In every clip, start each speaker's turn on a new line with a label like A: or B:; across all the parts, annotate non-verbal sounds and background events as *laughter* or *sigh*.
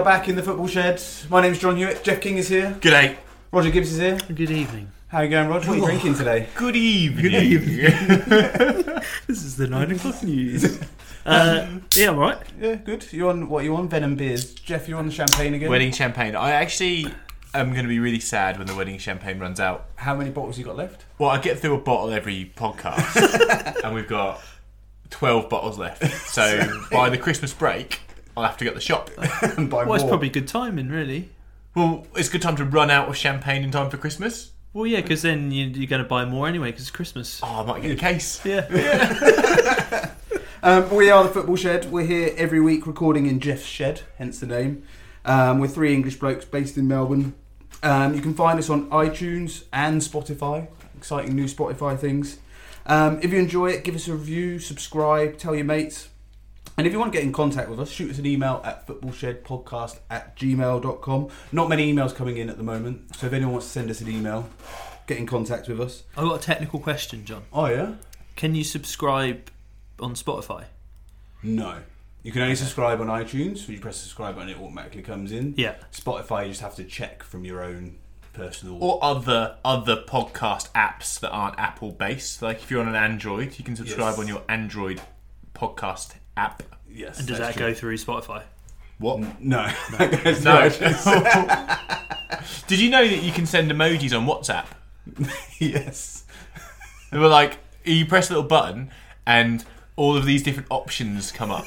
A: are back in the football shed. My name's John Hewitt. Jeff King is here.
B: Good day.
A: Roger Gibbs is here.
C: Good evening.
A: How are you going, Roger? What are you drinking today? *laughs*
B: Good evening.
C: Good evening. *laughs* this is the nine o'clock news. *laughs* Uh, yeah, I'm right.
A: Yeah, good. You on what? You on Venom beers? Jeff, you on the champagne again?
B: Wedding champagne. I actually am going to be really sad when the wedding champagne runs out.
A: How many bottles you got left?
B: Well, I get through a bottle every podcast, and we've got 12 bottles left. So by the Christmas break, I'll have to get the shop. *laughs*
A: and buy more.
C: Well, it's probably good timing, really.
B: Well, it's a good time to run out of champagne in time for Christmas.
C: Well, yeah, because then you, you're going to buy more anyway, because it's Christmas.
B: Oh, I might get a case.
C: Yeah. *laughs* *laughs*
A: Um, we are the Football Shed. We're here every week recording in Jeff's shed, hence the name. Um, we're three English blokes based in Melbourne. Um, you can find us on iTunes and Spotify. Exciting new Spotify things. Um, if you enjoy it, give us a review, subscribe, tell your mates. And if you want to get in contact with us, shoot us an email at footballshedpodcast at gmail.com. Not many emails coming in at the moment, so if anyone wants to send us an email, get in contact with us.
C: I've got a technical question, John.
A: Oh, yeah?
C: Can you subscribe on Spotify?
A: No. You can only subscribe on iTunes. So you press the subscribe button, it automatically comes in.
C: Yeah.
A: Spotify, you just have to check from your own personal.
B: Or other other podcast apps that aren't Apple based. Like if you're on an Android, you can subscribe
A: Yes.
B: on your Android podcast app.
A: yes.
C: And does that
A: true.
C: go through Spotify?
B: What?
A: No. that goes
B: No. *laughs* *laughs* *laughs* Did you know that you can send emojis on WhatsApp?
A: yes.
B: They were like, you press a little button and all of these different options come up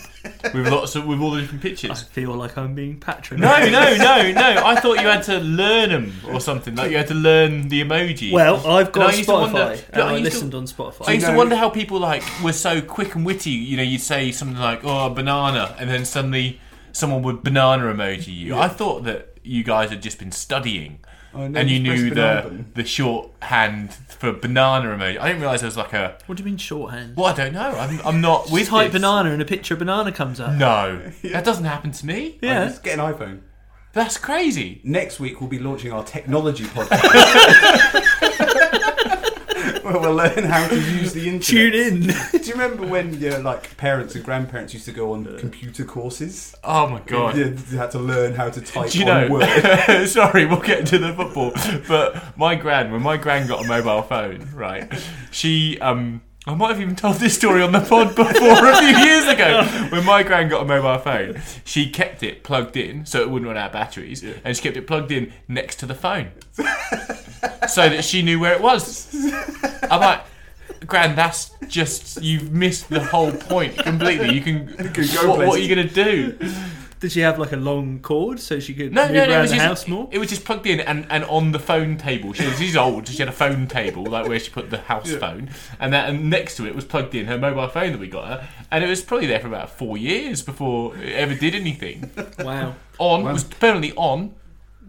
B: with lots of with all the different pictures.
C: I feel like I'm being patronised.
B: No, no, no, no. I thought you had to learn them or something. Like you had to learn the emoji.
C: Well, I've got Spotify,
B: wonder-
C: and
B: I
C: I
B: used to-
C: listened on Spotify.
B: I used to wonder how people like were so quick and witty. You know, you'd say something like "oh, a banana," and then suddenly someone would banana emoji you. I thought that you guys had just been studying.
A: Oh,
B: and you knew
A: the banana
B: the
A: button.
B: for banana emoji. I didn't realise there was like a.
C: what do you mean shorthand?
B: Well, I don't know. I'm, I'm not with
C: Type
B: this.
C: banana and a picture of banana comes up.
B: No, *laughs* that doesn't happen to me.
C: Yeah.
A: Just get an iPhone.
B: That's crazy.
A: Next week, we'll be launching our technology *laughs* podcast. *laughs* Where *laughs* we'll learn how to use the internet.
C: Tune in. *laughs*
A: Do you remember when your like parents and grandparents used to go on computer courses?
B: Oh my god.
A: You had to learn how to type
B: Do you
A: on
B: know?
A: Word. *laughs*
B: sorry, we'll get to the football. But my gran, when my gran got a mobile phone, right? She, um, I might have even told this story on the pod *laughs* before a few years ago. When my gran got a mobile phone, she kept it plugged in so it wouldn't run out of batteries, and she kept it plugged in next to the phone, so that she knew where it was. I'm like. Gran, that's just you've missed the whole point completely. You can. *laughs*
A: can go
B: what, what are you gonna do?
C: Did she have like a long cord so she could
B: No,
C: move
B: no, no. It
C: around
B: was,
C: the
B: just,
C: house more?
B: it was just plugged in and, and on the phone table. She was, she's old. She had a phone table, like where she put the house phone, and that and next to it was plugged in her mobile phone that we got her, and it was probably there for about four years before it ever did anything. *laughs*
C: Wow.
B: On
A: Wow.
B: was permanently on.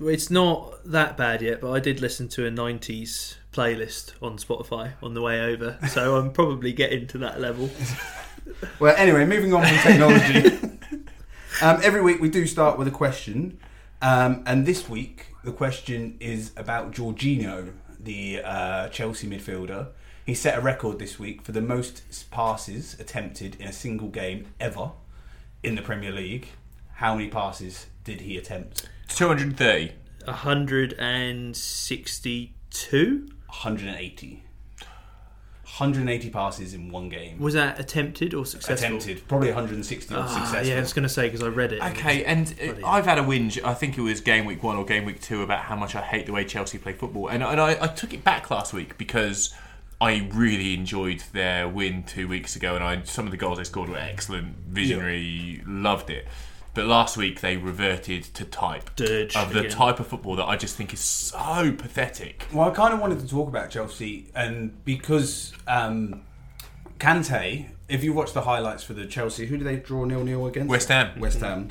C: It's not that bad yet, but I did listen to a 90s playlist on Spotify on the way over, so I'm probably getting to that level. *laughs*
A: Well, anyway, moving on from technology. *laughs* um, every week we do start with a question, um, and this week the question is about Jorginho, the uh, Chelsea midfielder. He set a record this week for the most passes attempted in a single game ever in the Premier League. How many passes did he attempt?
B: Two hundred and thirty.
C: 162?
A: 180. 180 passes in one game.
C: Was that attempted or successful?
A: Attempted. Probably 160
C: Ah,
A: successful.
C: yeah, I was going to say because I read it.
B: Okay, and uh,
C: Bloody
B: I've had a whinge. I think it was game week one or game week two about how much I hate the way Chelsea play football, and and I, I took it back last week because I really enjoyed their win two weeks ago, and I some of the goals they scored were excellent, visionary, loved it. But last week they reverted to type
C: Dirge
B: of the
C: again.
B: type of football that I just think is so pathetic.
A: Well, I kind of wanted to talk about Chelsea, and because um, Kante, if you watch the highlights for the Chelsea, who do they draw nil nil against?
B: West Ham.
A: West Ham.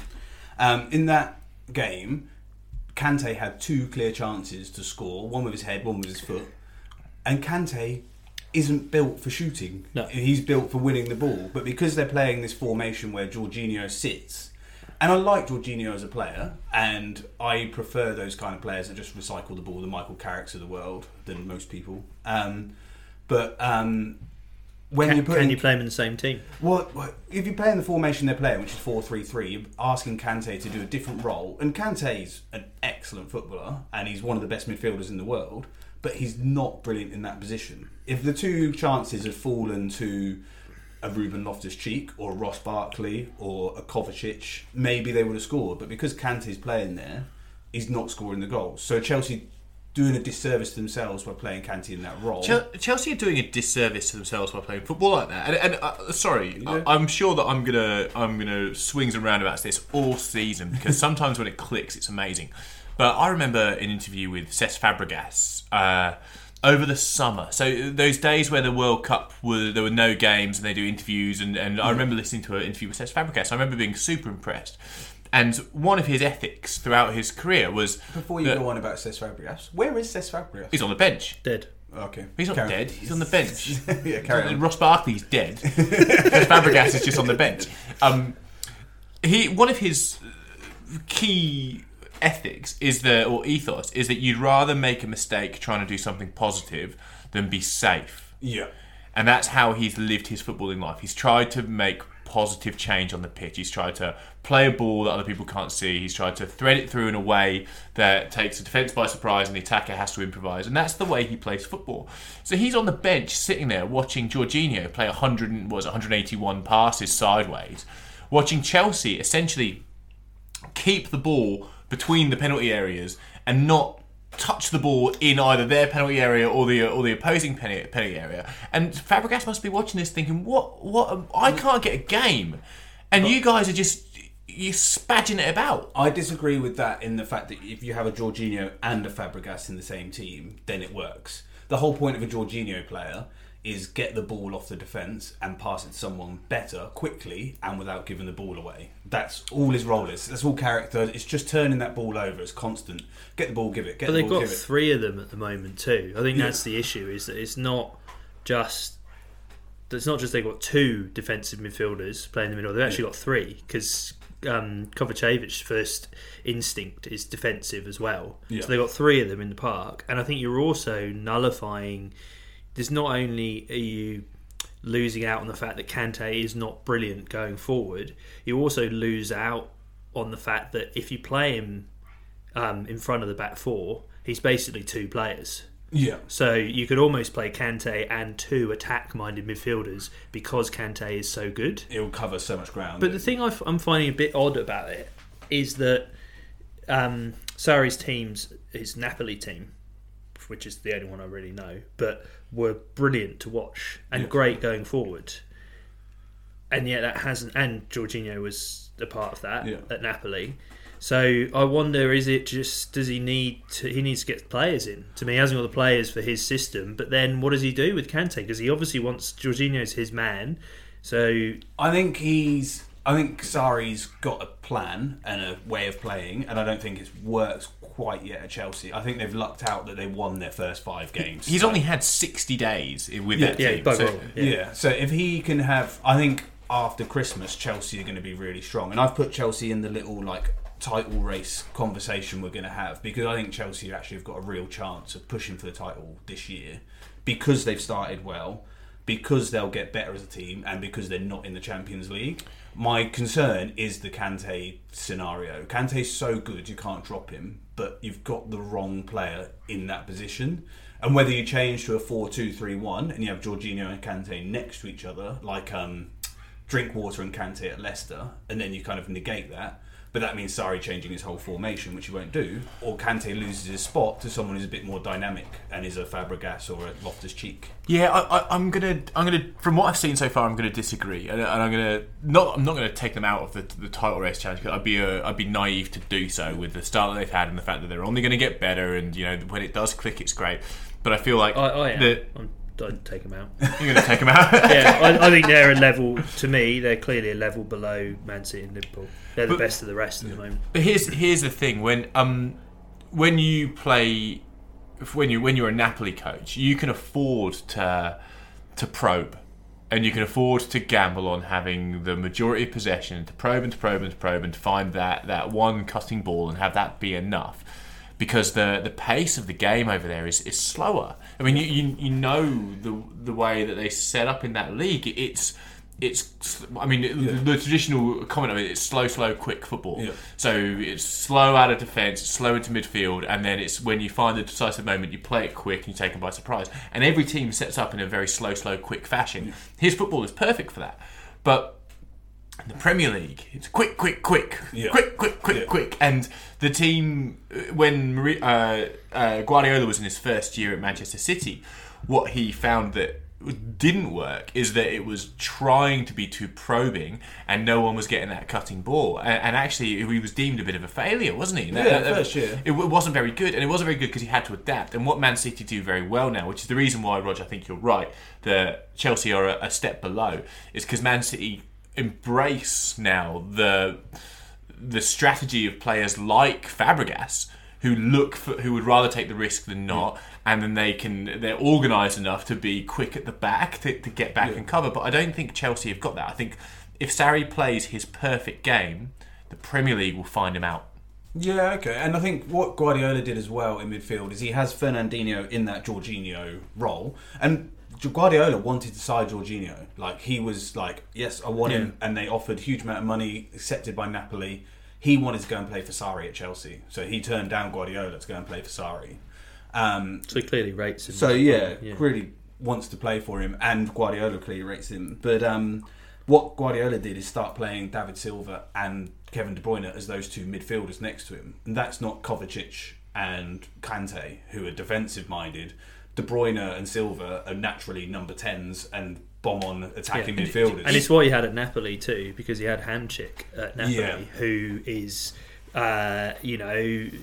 A: Um, in that game, Kante had two clear chances to score, one with his head, one with his foot, and Kante isn't built for shooting.
C: No.
A: He's built for winning the ball, but because they're playing this formation where Jorginho sits. And I like Jorginho as a player, and I prefer those kind of players that just recycle the ball, the Michael Carricks of the world, than most people. Um, but um, when
C: can,
A: you put
C: can you play them in the same team?
A: Well, if you play in the formation they're playing, which is 4 3 3, you're asking Kante to do a different role. And Kante's an excellent footballer, and he's one of the best midfielders in the world, but he's not brilliant in that position. If the two chances had fallen to a Ruben Loftus Cheek or Ross Barkley or a Kovacic, maybe they would have scored. But because Kante's playing there, he's not scoring the goals. So Chelsea doing a disservice to themselves by playing Kante in that role.
B: Chelsea are doing a disservice to themselves by playing football like that. And, and uh, sorry, I, I'm sure that I'm gonna I'm gonna swings and roundabouts this all season because sometimes when it clicks, it's amazing. But I remember an interview with Cesc Fabregas. Uh, over the summer, so those days where the World Cup were there were no games and they do interviews, and, and I remember listening to an interview with Cesc Fabregas. I remember being super impressed, and one of his ethics throughout his career was
A: Before you
B: that
A: go on about Cesc Fabregas, where is Cesc Fabregas?
B: he's on the bench.
C: Dead.
A: Okay.
B: He's not
A: Carry on.
B: dead. He's on the bench. *laughs*
A: yeah, carry on.
B: Ross Barkley's dead. Cesc Fabregas is just on the bench. Um, he one of his key ethics is the or ethos is that you'd rather make a mistake trying to do something positive than be safe.
A: Yeah.
B: And that's how he's lived his footballing life. He's tried to make positive change on the pitch. He's tried to play a ball that other people can't see. He's tried to thread it through in a way that takes the defence by surprise and the attacker has to improvise. And that's the way he plays football. So he's on the bench sitting there watching Jorginho play 100 and- was it 181 passes sideways, watching Chelsea essentially keep the ball between the penalty areas and not touch the ball in either their penalty area or the or the opposing penalty, penalty area. And Fabregas must be watching this thinking, "What? What? Um, I mm. can't get a game, and you guys are just you're spadging it about."
A: I disagree with that in the fact that if you have a Jorginho and a Fabregas in the same team, then it works. The whole point of a Jorginho player is get the ball off the defence and pass it to someone better, quickly, and without giving the ball away. That's all his role is. That's all character. It's just turning that ball over. It's constant. Get the ball, give it. Get
C: But
A: the
C: they've
A: ball,
C: got three of them at the moment too. I think
A: Yeah.
C: that's the issue. Is that it's not just. It's not just they've got two defensive midfielders playing in the middle. They've actually got three because um, Kovacevic's first instinct is defensive as well.
A: Yeah.
C: So they've got three of them in the park, and I think you're also nullifying. There's not only are you losing out on the fact that Kante is not brilliant going forward, you also lose out on the fact that if you play him um, in front of the back four, he's basically two players.
A: Yeah.
C: So you could almost play Kante and two attack-minded midfielders because Kante is so good.
A: It will cover so much ground.
C: But the thing I f- I'm finding a bit odd about it is that um, Sarri's teams, his Napoli team, which is the only one I really know, but were brilliant to watch and
A: Yeah.
C: great going forward. And yet that hasn't. And Jorginho was a part of that
A: Yeah.
C: at Napoli. So I wonder: is it just does he need to? He needs to get players in. To me, he hasn't got the players for his system. But then, what does he do with Kante? Because he obviously wants Jorginho's his man. So
A: I think he's. I think Sarri's got a plan and a way of playing, and I don't think it worked quite yet at Chelsea. I think they've lucked out that they won their first five games.
B: He's
A: So-
B: only had 60 days with
A: Yeah,
B: that
C: yeah,
B: team.
C: bugger
B: so-
A: Yeah.
C: Yeah.
A: So if he can have, I think after Christmas, Chelsea are going to be really strong, and I've put Chelsea in the little like title race conversation we're going to have because I think Chelsea actually have got a real chance of pushing for the title this year because they've started well, because they'll get better as a team, and because they're not in the Champions League. My concern is the Kante scenario. Kante's so good you can't drop him, but you've got the wrong player in that position. And whether you change to a 4 2 3 1 and you have Jorginho and Kante next to each other, like um, Drinkwater and Kante at Leicester, and then you kind of negate that, but that means Sarri changing his whole formation, which he won't do, or Kante loses his spot to someone who's a bit more dynamic and is a Fabregas or a Loftus Cheek.
B: Yeah, I, I, I'm gonna, I'm gonna. From what I've seen so far, I'm gonna disagree, and, and I'm gonna not, I'm not gonna take them out of the, the title race challenge. 'cause I'd be, uh, I'd be naive to do so with the start that they've had and the fact that they're only gonna get better, and you know when it does click, it's great. But I feel like
C: I, I am.
B: that
C: I'm, I'd take them out. *laughs*
B: you're gonna take them out. *laughs*
C: yeah, I, I think they're a level. To me, they're clearly a level below Man City and Liverpool. They're the best of the rest at the moment.
B: But here's here's the thing when um when you play when you when you're a Napoli coach, you can afford to to probe. And you can afford to gamble on having the majority of possession to probe and to probe and to probe and to find that, that one cutting ball and have that be enough. Because the the pace of the game over there is, is slower. I mean, you, you you know the the way that they set up in that league. It's it's I mean the, the traditional comment of it it's slow slow quick football.
A: Yeah.
B: So it's slow out of defence, slow into midfield, and then it's when you find the decisive moment, you play it quick and you take them by surprise. And every team sets up in a very slow, slow, quick fashion. His football is perfect for that. But the Premier League, it's quick, quick, quick,
A: Yeah.
B: quick, quick, quick,
A: Yeah.
B: quick. And the team, uh, when uh, uh, Guardiola was in his first year at Manchester City, what he found that didn't work is that it was trying to be too probing and no one was getting that cutting ball and, and actually he was deemed a bit of a failure wasn't he
A: Yeah,
B: That- that-
A: first year.
B: it wasn't very good, and it wasn't very good because he had to adapt. And what Man City do very well now, which is the reason why, Roger, I think you're right, that Chelsea are a, a step below, is because Man City embrace now the the strategy of players like Fabregas who look for who would rather take the risk than not and then they can they're organized enough to be quick at the back to, to get back and cover but I don't think Chelsea have got that I think if Sarri plays his perfect game the Premier League will find him out
A: Yeah, okay. And I think what Guardiola did as well in midfield is he has Fernandinho in that Jorginho role. And Guardiola wanted to sign Jorginho. Like, he was like, yes, I want him. And they offered huge amount of money, accepted by Napoli. He wanted to go and play for Sarri at Chelsea. So he turned down Guardiola to go and play for Sarri. Um,
C: So he clearly rates him.
A: so yeah,
C: Yeah.
A: really wants to play for him, and Guardiola clearly rates him. But um, what Guardiola did is start playing David Silva and Kevin De Bruyne as those two midfielders next to him, and that's not Kovacic and Kante who are defensive minded. De Bruyne and Silva are naturally number tens and bomb on attacking
C: Yeah.
A: midfielders.
C: And it's what he had at Napoli too, because he had Hamsik at Napoli,
A: Yeah.
C: who is, uh, you know,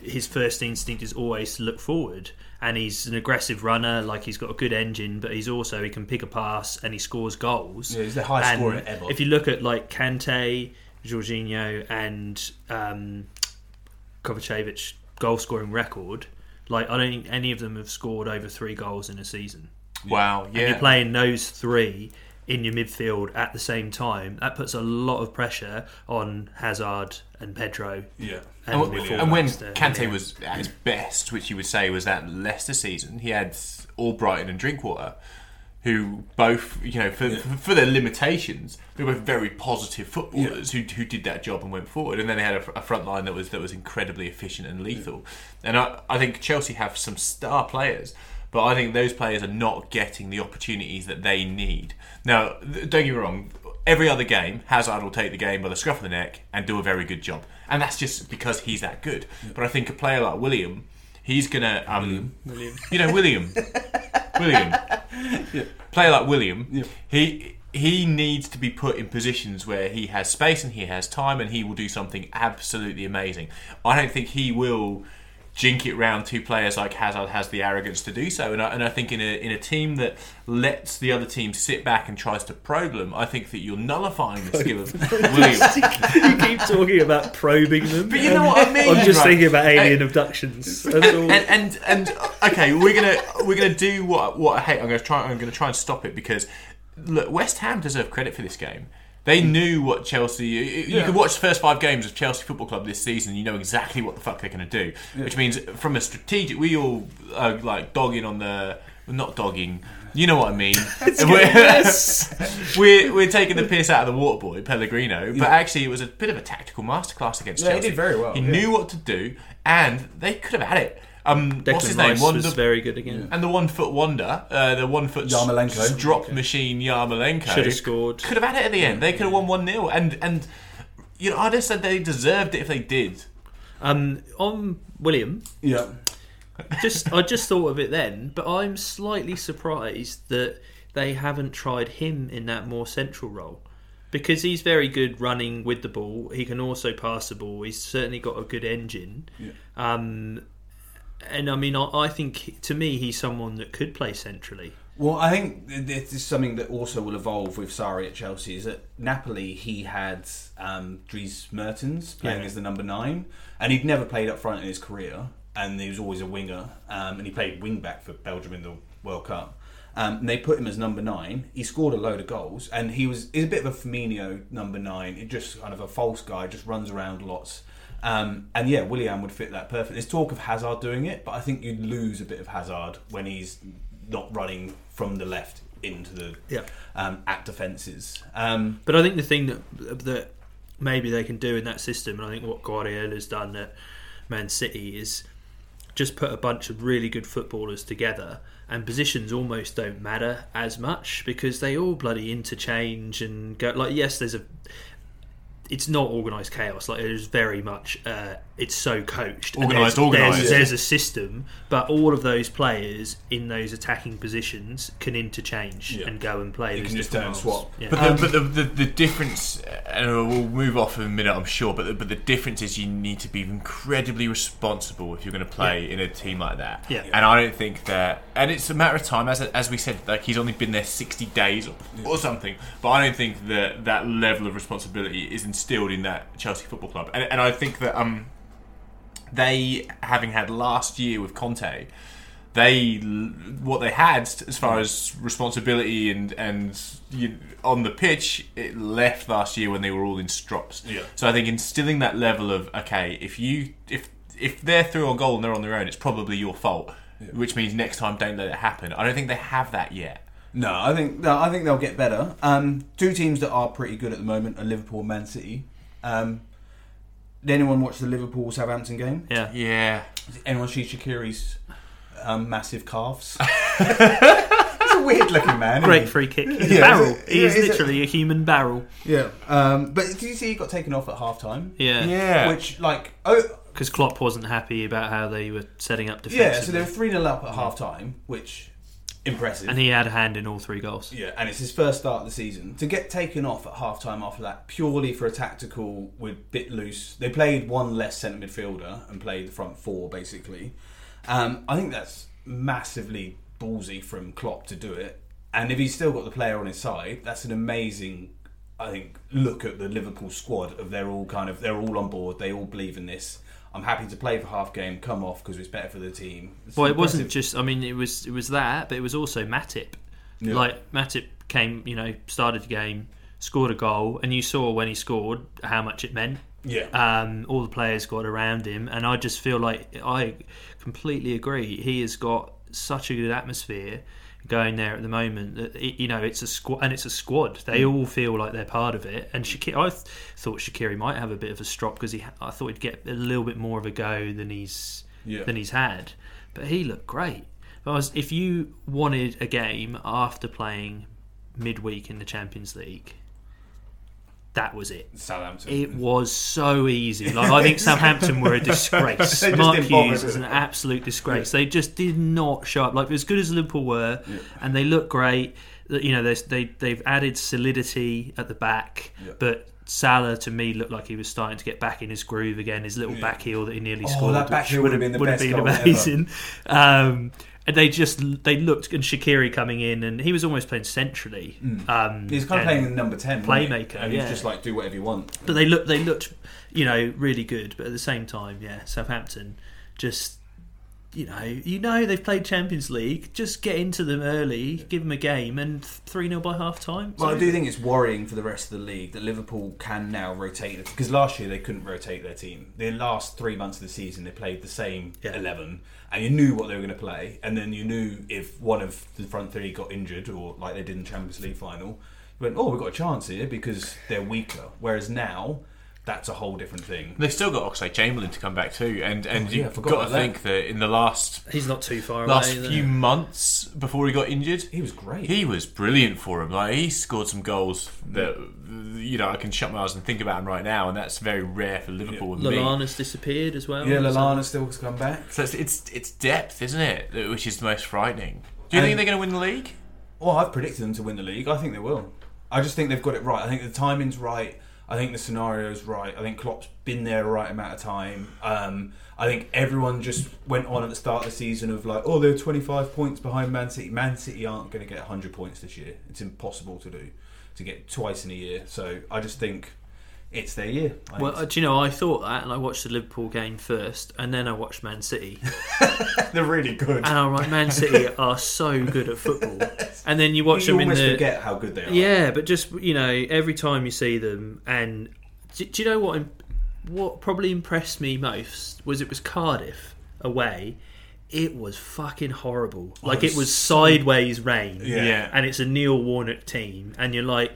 C: his first instinct is always to look forward, and he's an aggressive runner. Like he's got a good engine, but he's also he can pick a pass and he scores goals.
A: Yeah, he's the highest
C: And
A: scorer ever.
C: If you look at like Kante, Jorginho, and um, Kovacevic goal scoring record, like I don't think any of them have scored over three goals in a season.
B: Wow
C: and
B: yeah.
C: you're playing those three in your midfield at the same time, that puts a lot of pressure on Hazard and Pedro.
A: yeah.
C: And,
B: And,
C: before
B: and when
C: that's the-
B: Kante was at his best, which you would say was that Leicester season, he had Albrighton and Drinkwater, who both, you know, for, for, for their limitations, they were very positive footballers who, who did that job and went forward. And then they had a, a front line that was that was incredibly efficient and lethal. And I, I think Chelsea have some star players, but I think those players are not getting the opportunities that they need. Now, don't get me wrong. Every other game, Hazard will take the game by the scruff of the neck and do a very good job, and that's just because he's that good. But I think a player like Willian, he's gonna, um, you know, Willian, *laughs* Willian, player like Willian, he he needs to be put in positions where he has space and he has time, and he will do something absolutely amazing. I don't think he will jink it round two players like Hazard has the arrogance to do so. And I, and I think in a in a team that lets the other team sit back and tries to probe them, I think that you're nullifying the skill of *laughs* Willian. *laughs*
C: you keep talking about probing them.
B: But you know what I mean.
C: I'm just
B: right?
C: thinking about alien
B: And-
C: abductions. All.
B: and, and and okay, we're gonna we're gonna do what what I hate. I'm gonna try. I'm gonna try and stop it because look, West Ham deserve credit for this game. They knew what Chelsea. You, you
A: Yeah.
B: could watch the first five games of Chelsea Football Club this season. You know exactly what the fuck they're going to do. Which means, from a strategic, we all are like dogging on the not dogging. You know what I mean? *laughs* we're, *laughs* we're we're taking the piss out of the water boy Pellegrini, but actually it was a bit of a tactical masterclass against
A: Yeah, he
B: Chelsea.
A: did very well,
B: He
A: yeah.
B: knew what to do, and they could have had it. Um, what's his
C: Declan
B: name?
C: Rice
B: Wonder,
C: was very good again.
B: and the one foot wonder, uh, the one foot
A: Yarmolenko.
B: s- drop machine Yarmolenko
C: Should have scored.
B: Could have had it at the end. They could have won one 0 and and you know I just said they deserved it if they did.
C: Um, on Willian,
A: Yeah.
C: just I just thought of it then, but I'm slightly surprised that they haven't tried him in that more central role. Because he's very good running with the ball. He can also pass the ball. He's certainly got a good engine.
A: Yeah.
C: Um, and I mean, I, I think to me, he's someone that could play centrally.
A: Well, I think this is something that also will evolve with Sarri at Chelsea. Is at Napoli he had um, Dries Mertens playing
C: Yeah.
A: as the number nine, and he'd never played up front in his career, and he was always a winger, um, and he played wing back for Belgium in the World Cup. Um, and they put him as number nine. He scored a load of goals, and he was he's a bit of a Firmino number nine. He just kind of a false guy, just runs around lots. Um, and yeah, Willian would fit that perfect. There's talk of Hazard doing it, but I think you'd lose a bit of Hazard when he's not running from the left into the
C: Yeah.
A: um, at defences. Um,
C: But I think the thing that that maybe they can do in that system, and I think what Guardiola's done at Man City is just put a bunch of really good footballers together, and positions almost don't matter as much because they all bloody interchange and go. Like, yes, there's a. It's not organised chaos. Like it is very much. Uh, it's so coached.
B: Organised,
C: there's-
B: organised.
C: There's, there's a system, but all of those players in those attacking positions can interchange
A: Yeah.
C: and go and play.
A: You can just turn and swap.
C: Yeah.
B: But, the, but the, the, the difference, and we'll move off in a minute, I'm sure. But the, but the difference is you need to be incredibly responsible if you're going to play in a team like that.
C: Yeah.
B: And I don't think that, and it's a matter of time. As as we said, like he's only been there 60 days or, or something. But I don't think that that level of responsibility is instilled in that Chelsea Football Club. And, and I think that um, they, having had last year with Conte, they what they had as far as responsibility and and you, on the pitch it left last year when they were all in strops.
A: Yeah.
B: So I think instilling that level of okay, if you if if they're through on goal and they're on their own, it's probably your fault. Which means next time don't let it happen. I don't think they have that yet.
A: No, I think no, I think they'll get better. Um, two teams that are pretty good at the moment are Liverpool and Man City. Um, did anyone watch the Liverpool Southampton game?
C: yeah.
B: Yeah.
A: Did anyone see Shaqiri's um, massive calves? *laughs* He's a weird looking man.
C: Great
A: isn't
C: free kick. He's
A: Yeah,
C: a barrel.
A: is it-
C: he
A: yeah,
C: is
A: is it-
C: literally a human barrel.
A: Yeah. Um, but did you see he got taken off at half time?
C: Yeah.
B: Yeah.
A: Which like oh
C: Because Klopp wasn't happy about how they were setting up
A: defense.
C: yeah,
A: so they were three 0 up at half time, which impressive.
C: and he had a hand in all three goals.
A: Yeah, and it's his first start of the season. To get taken off at half time after that, purely for a tactical with bit loose. They played one less centre midfielder and played the front four basically. Um, I think that's massively ballsy from Klopp to do it. And if he's still got the player on his side, that's an amazing. I think look at the Liverpool squad of they're all kind of they're all on board. They all believe in this. I'm happy to play for half game, come off because it's better for the team. It's
C: Well, it wasn't just. I mean, it was it was that, but it was also Matip.
A: Yeah.
C: Like Matip came, you know, started the game, scored a goal, and you saw when he scored how much it meant.
A: yeah.
C: Um, all the players got around him, and I just feel like I completely agree. He has got such a good atmosphere going there at the moment that it, you know it's a squad and it's a squad. They mm. all feel like they're part of it. And Shaqiri, I th- thought Shaqiri might have a bit of a strop because he, I thought he'd get a little bit more of a go than he's
A: Yeah.
C: than he's had. But he looked great. But was, if you wanted a game after playing midweek in the Champions League, that was it.
A: Southampton.
C: It was so easy. Like I think *laughs* Southampton were a disgrace. Mark Hughes is an absolute disgrace. They just did not show up. Like as good as Liverpool were, and they look great. You know, they they they've added solidity at the back,
A: Yeah.
C: but. Salah to me looked like he was starting to get back in his groove again. His little back heel that he nearly
A: Oh,
C: scored,
A: that back heel
C: would
A: would
C: have
A: have been the
C: would have
A: best
C: been
A: goal ever.
C: amazing. *laughs* Um, and they just they looked and Shaqiri coming in and he was almost playing centrally. Um,
A: He's kind of playing the number ten?
C: Playmaker,
A: and he's
C: yeah.
A: just like do whatever you want.
C: but they looked they looked you know really good but at the same time yeah southampton just you know you know they've played champions league just get into them early give them a game and 3-0 by half time
A: Well, I do think it's worrying for the rest of the league that Liverpool can now rotate because last year they couldn't rotate their team. The last three months of the season they played the same
C: Yeah.
A: eleven, and you knew what they were going to play. And then you knew if one of the front three got injured or like they did in Champions League final, you went, "Oh, we've got a chance here because they're weaker." Whereas now, that's a whole different thing.
B: They've still got Oxlade Chamberlain to come back too, and and
A: Oh, yeah,
B: you've got to
A: that.
B: think that in the last
C: he's not too far
B: last
C: away
B: few
C: there.
B: months before he got injured,
A: He was great.
B: he was brilliant for him. Like he scored some goals that you know I can shut my eyes and think about him right now, and that's very rare for Liverpool and me.
C: Lallana's disappeared as well
A: yeah,
C: so-
A: Lallana still has come back.
B: So it's, it's it's depth, isn't it? Which is the most frightening. Do you
A: And-
B: think they're going to win the league?
A: Well, I've predicted them to win the league. I think they will. I just think they've got it right. I think the timing's right. I think the scenario is right. I think Klopp's been there a right amount of time. Um, I think everyone just went on at the start of the season of like, oh, they're 25 points behind Man City. Man City aren't going to get 100 points this year. It's impossible to do, to get twice in a year. So I just think it's their year. I
C: Well, uh, do you know, I thought that, and I watched the Liverpool game first, and then I watched Man City, *laughs*
A: they're really good.
C: and I'm like, Man *laughs* City are so good at football. *laughs* And then you watch
A: you
C: them in
A: almost
C: the
A: forget how good they are.
C: yeah, but just you know, every time you see them, and do, do you know what? im- What probably impressed me most was it was Cardiff away. It was fucking horrible. Like
A: it
C: it
A: was
C: was sideways rain.
A: Yeah.
B: Yeah.
C: and it's a Neil Warnock team, and you're like,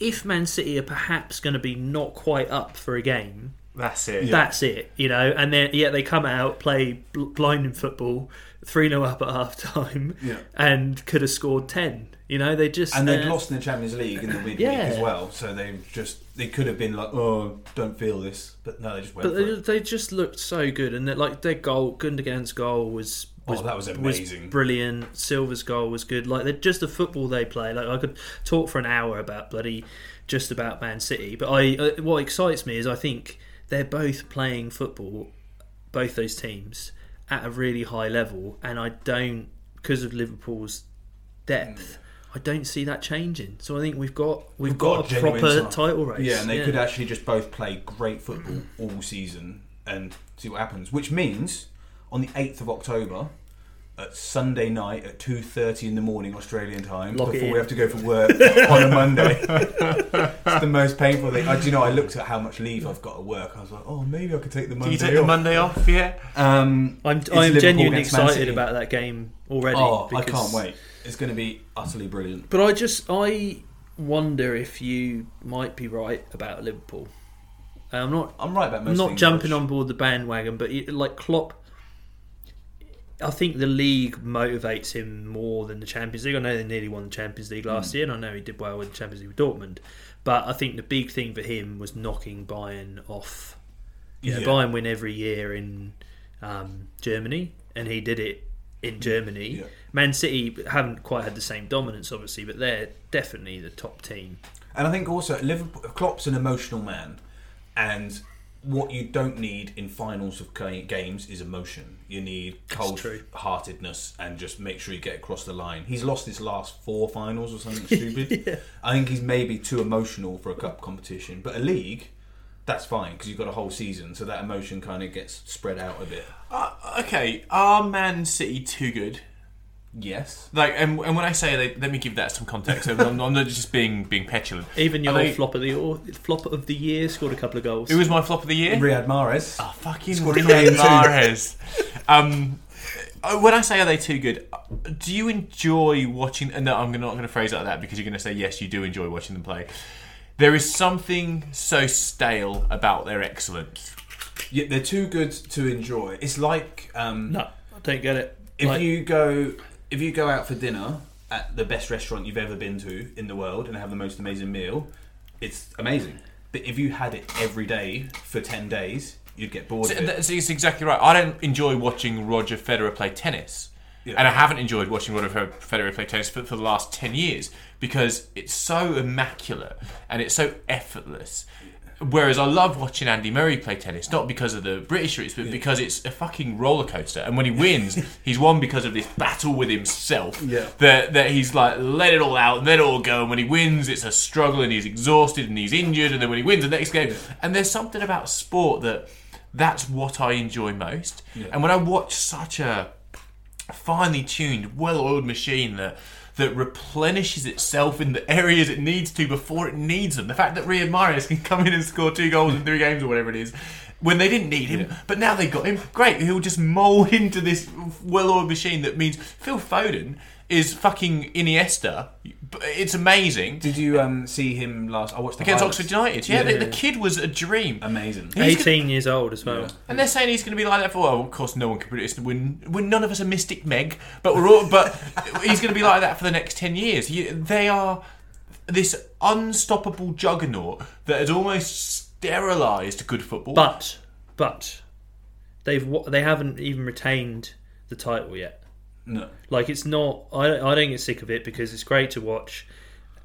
C: if Man City are perhaps going to be not quite up for a game,
B: That's it.
C: that's it, you know. And then yeah, they come out, play bl- blinding football, three 0 up at *laughs* half time,
A: Yeah.
C: and could have scored ten. You know, they just
A: And they'd
C: uh,
A: lost in the Champions League in the midweek
C: Yeah.
A: as well, so they just they could have been like, oh, don't feel this, but no, they just went
C: But
A: for
C: they,
A: it.
C: they just looked so good, and that like their goal, Gundogan's goal was was,
A: Oh, that was amazing.
C: Was brilliant. Silva's goal was good. Like they're just the football they play. Like I could talk for an hour about bloody just about Man City, but I uh, what excites me is I think they're both playing football, both those teams at a really high level, and I don't because of Liverpool's depth. I don't see that changing. So I think we've got we've,
A: We've
C: got,
A: got
C: a proper title race.
A: Yeah, and they could actually just both play great football *clears throat* all season and see what happens. Which means on the eighth of October, at Sunday night at two thirty in the morning Australian time,
C: Lock
A: before we have to go for work *laughs* on a Monday. it's the most painful thing. I, do you know? I looked at how much leave I've got at work. I was like, oh, maybe I could take the
B: Do
A: Monday.
B: you take the. Monday off? Yeah.
A: Um,
C: I'm I'm genuinely excited about that game already.
A: oh, I can't wait. It's going to be utterly brilliant.
C: But I just I wonder if you might be right about Liverpool. I'm not
A: I'm right about most
C: I'm not
A: things,
C: jumping
A: Rich.
C: on board the bandwagon, but you- like Klopp, I think the league motivates him more than the Champions League. I know they nearly won the Champions League last
A: Hmm.
C: year, and I know he did well with the Champions League with Dortmund. But I think the big thing for him was knocking Bayern off. You know,
A: Yeah.
C: Bayern win every year in um, Germany, and he did it in Germany.
A: Yeah.
C: Man City haven't quite had the same dominance, obviously, but they're definitely the top team.
A: And I think also Liverpool, Klopp's an emotional man, and what you don't need in finals of games is emotion. You need cold-heartedness and just make sure you get across the line. He's lost his last four finals or something *laughs* stupid. I think he's maybe too emotional for a cup competition, but a league. That's fine because you've got a whole season, so that emotion kind of gets spread out a bit.
B: Uh, okay. Are Man City too good?
A: Yes,
B: Like, and, and when I say they, let me give that some context. I'm, I'm not just being being petulant.
C: Even your
B: Are they-
C: flop of the or, flop of the year scored a couple of goals.
B: Who was my flop of the year?
A: Riyad Mahrez.
B: Oh, fucking
A: Scored
B: Riyad. Mahrez. um, uh, when I say are they too good, uh, do you enjoy watching? And no, I'm not going to phrase it like that because you're going to say yes, you do enjoy watching them play. There is something so stale about their excellence.
A: Yeah, they're too good to enjoy. It's like um,
C: no, I don't get it.
A: if
C: Like,
A: you go if you go out for dinner at the best restaurant you've ever been to in the world and have the most amazing meal, it's amazing. But if you had it every day for ten days, you'd get bored
B: So,
A: of it.
B: that's, exactly right. I don't enjoy watching Roger Federer play tennis.
A: Yeah.
B: And I haven't enjoyed watching Roger Federer play tennis for, for the last 10 years because it's so immaculate and it's so effortless. Whereas I love watching Andy Murray play tennis, not because of the British roots, but because it's a fucking roller coaster. And when he wins, *laughs* he's won because of this battle with himself.
A: Yeah.
B: That, that he's like, let it all out, let it all go. And when he wins, it's a struggle and he's exhausted and he's injured. And then when he wins the next game, and there's something about sport that that's what I enjoy most. And when I watch such a finely tuned, well-oiled machine that that replenishes itself in the areas it needs to before it needs them. The fact that Riyad Mahrez can come in and score two goals in three games or whatever it is. When they didn't need him, but now they got him. Great, he'll just mould *laughs* into this well-oiled machine that means Phil Foden is fucking Iniesta. It's amazing
A: Did you um, see him last? I watched the
B: against
A: highlights.
B: Oxford United. Yeah,
A: Yeah.
B: The, the kid was a dream.
A: Amazing.
B: He's
C: 18 years old as well.
A: Yeah.
B: And they're saying he's going to be like that for. Well, of course, no one can predict. We're, we're none of us are Mystic Meg, but we're all. But *laughs* he's going to be like that for the next ten years. He, they are this unstoppable juggernaut that has almost sterilised good football.
C: But but they've they haven't even retained the title yet.
A: No.
C: Like it's not. I I don't get sick of it because it's great to watch,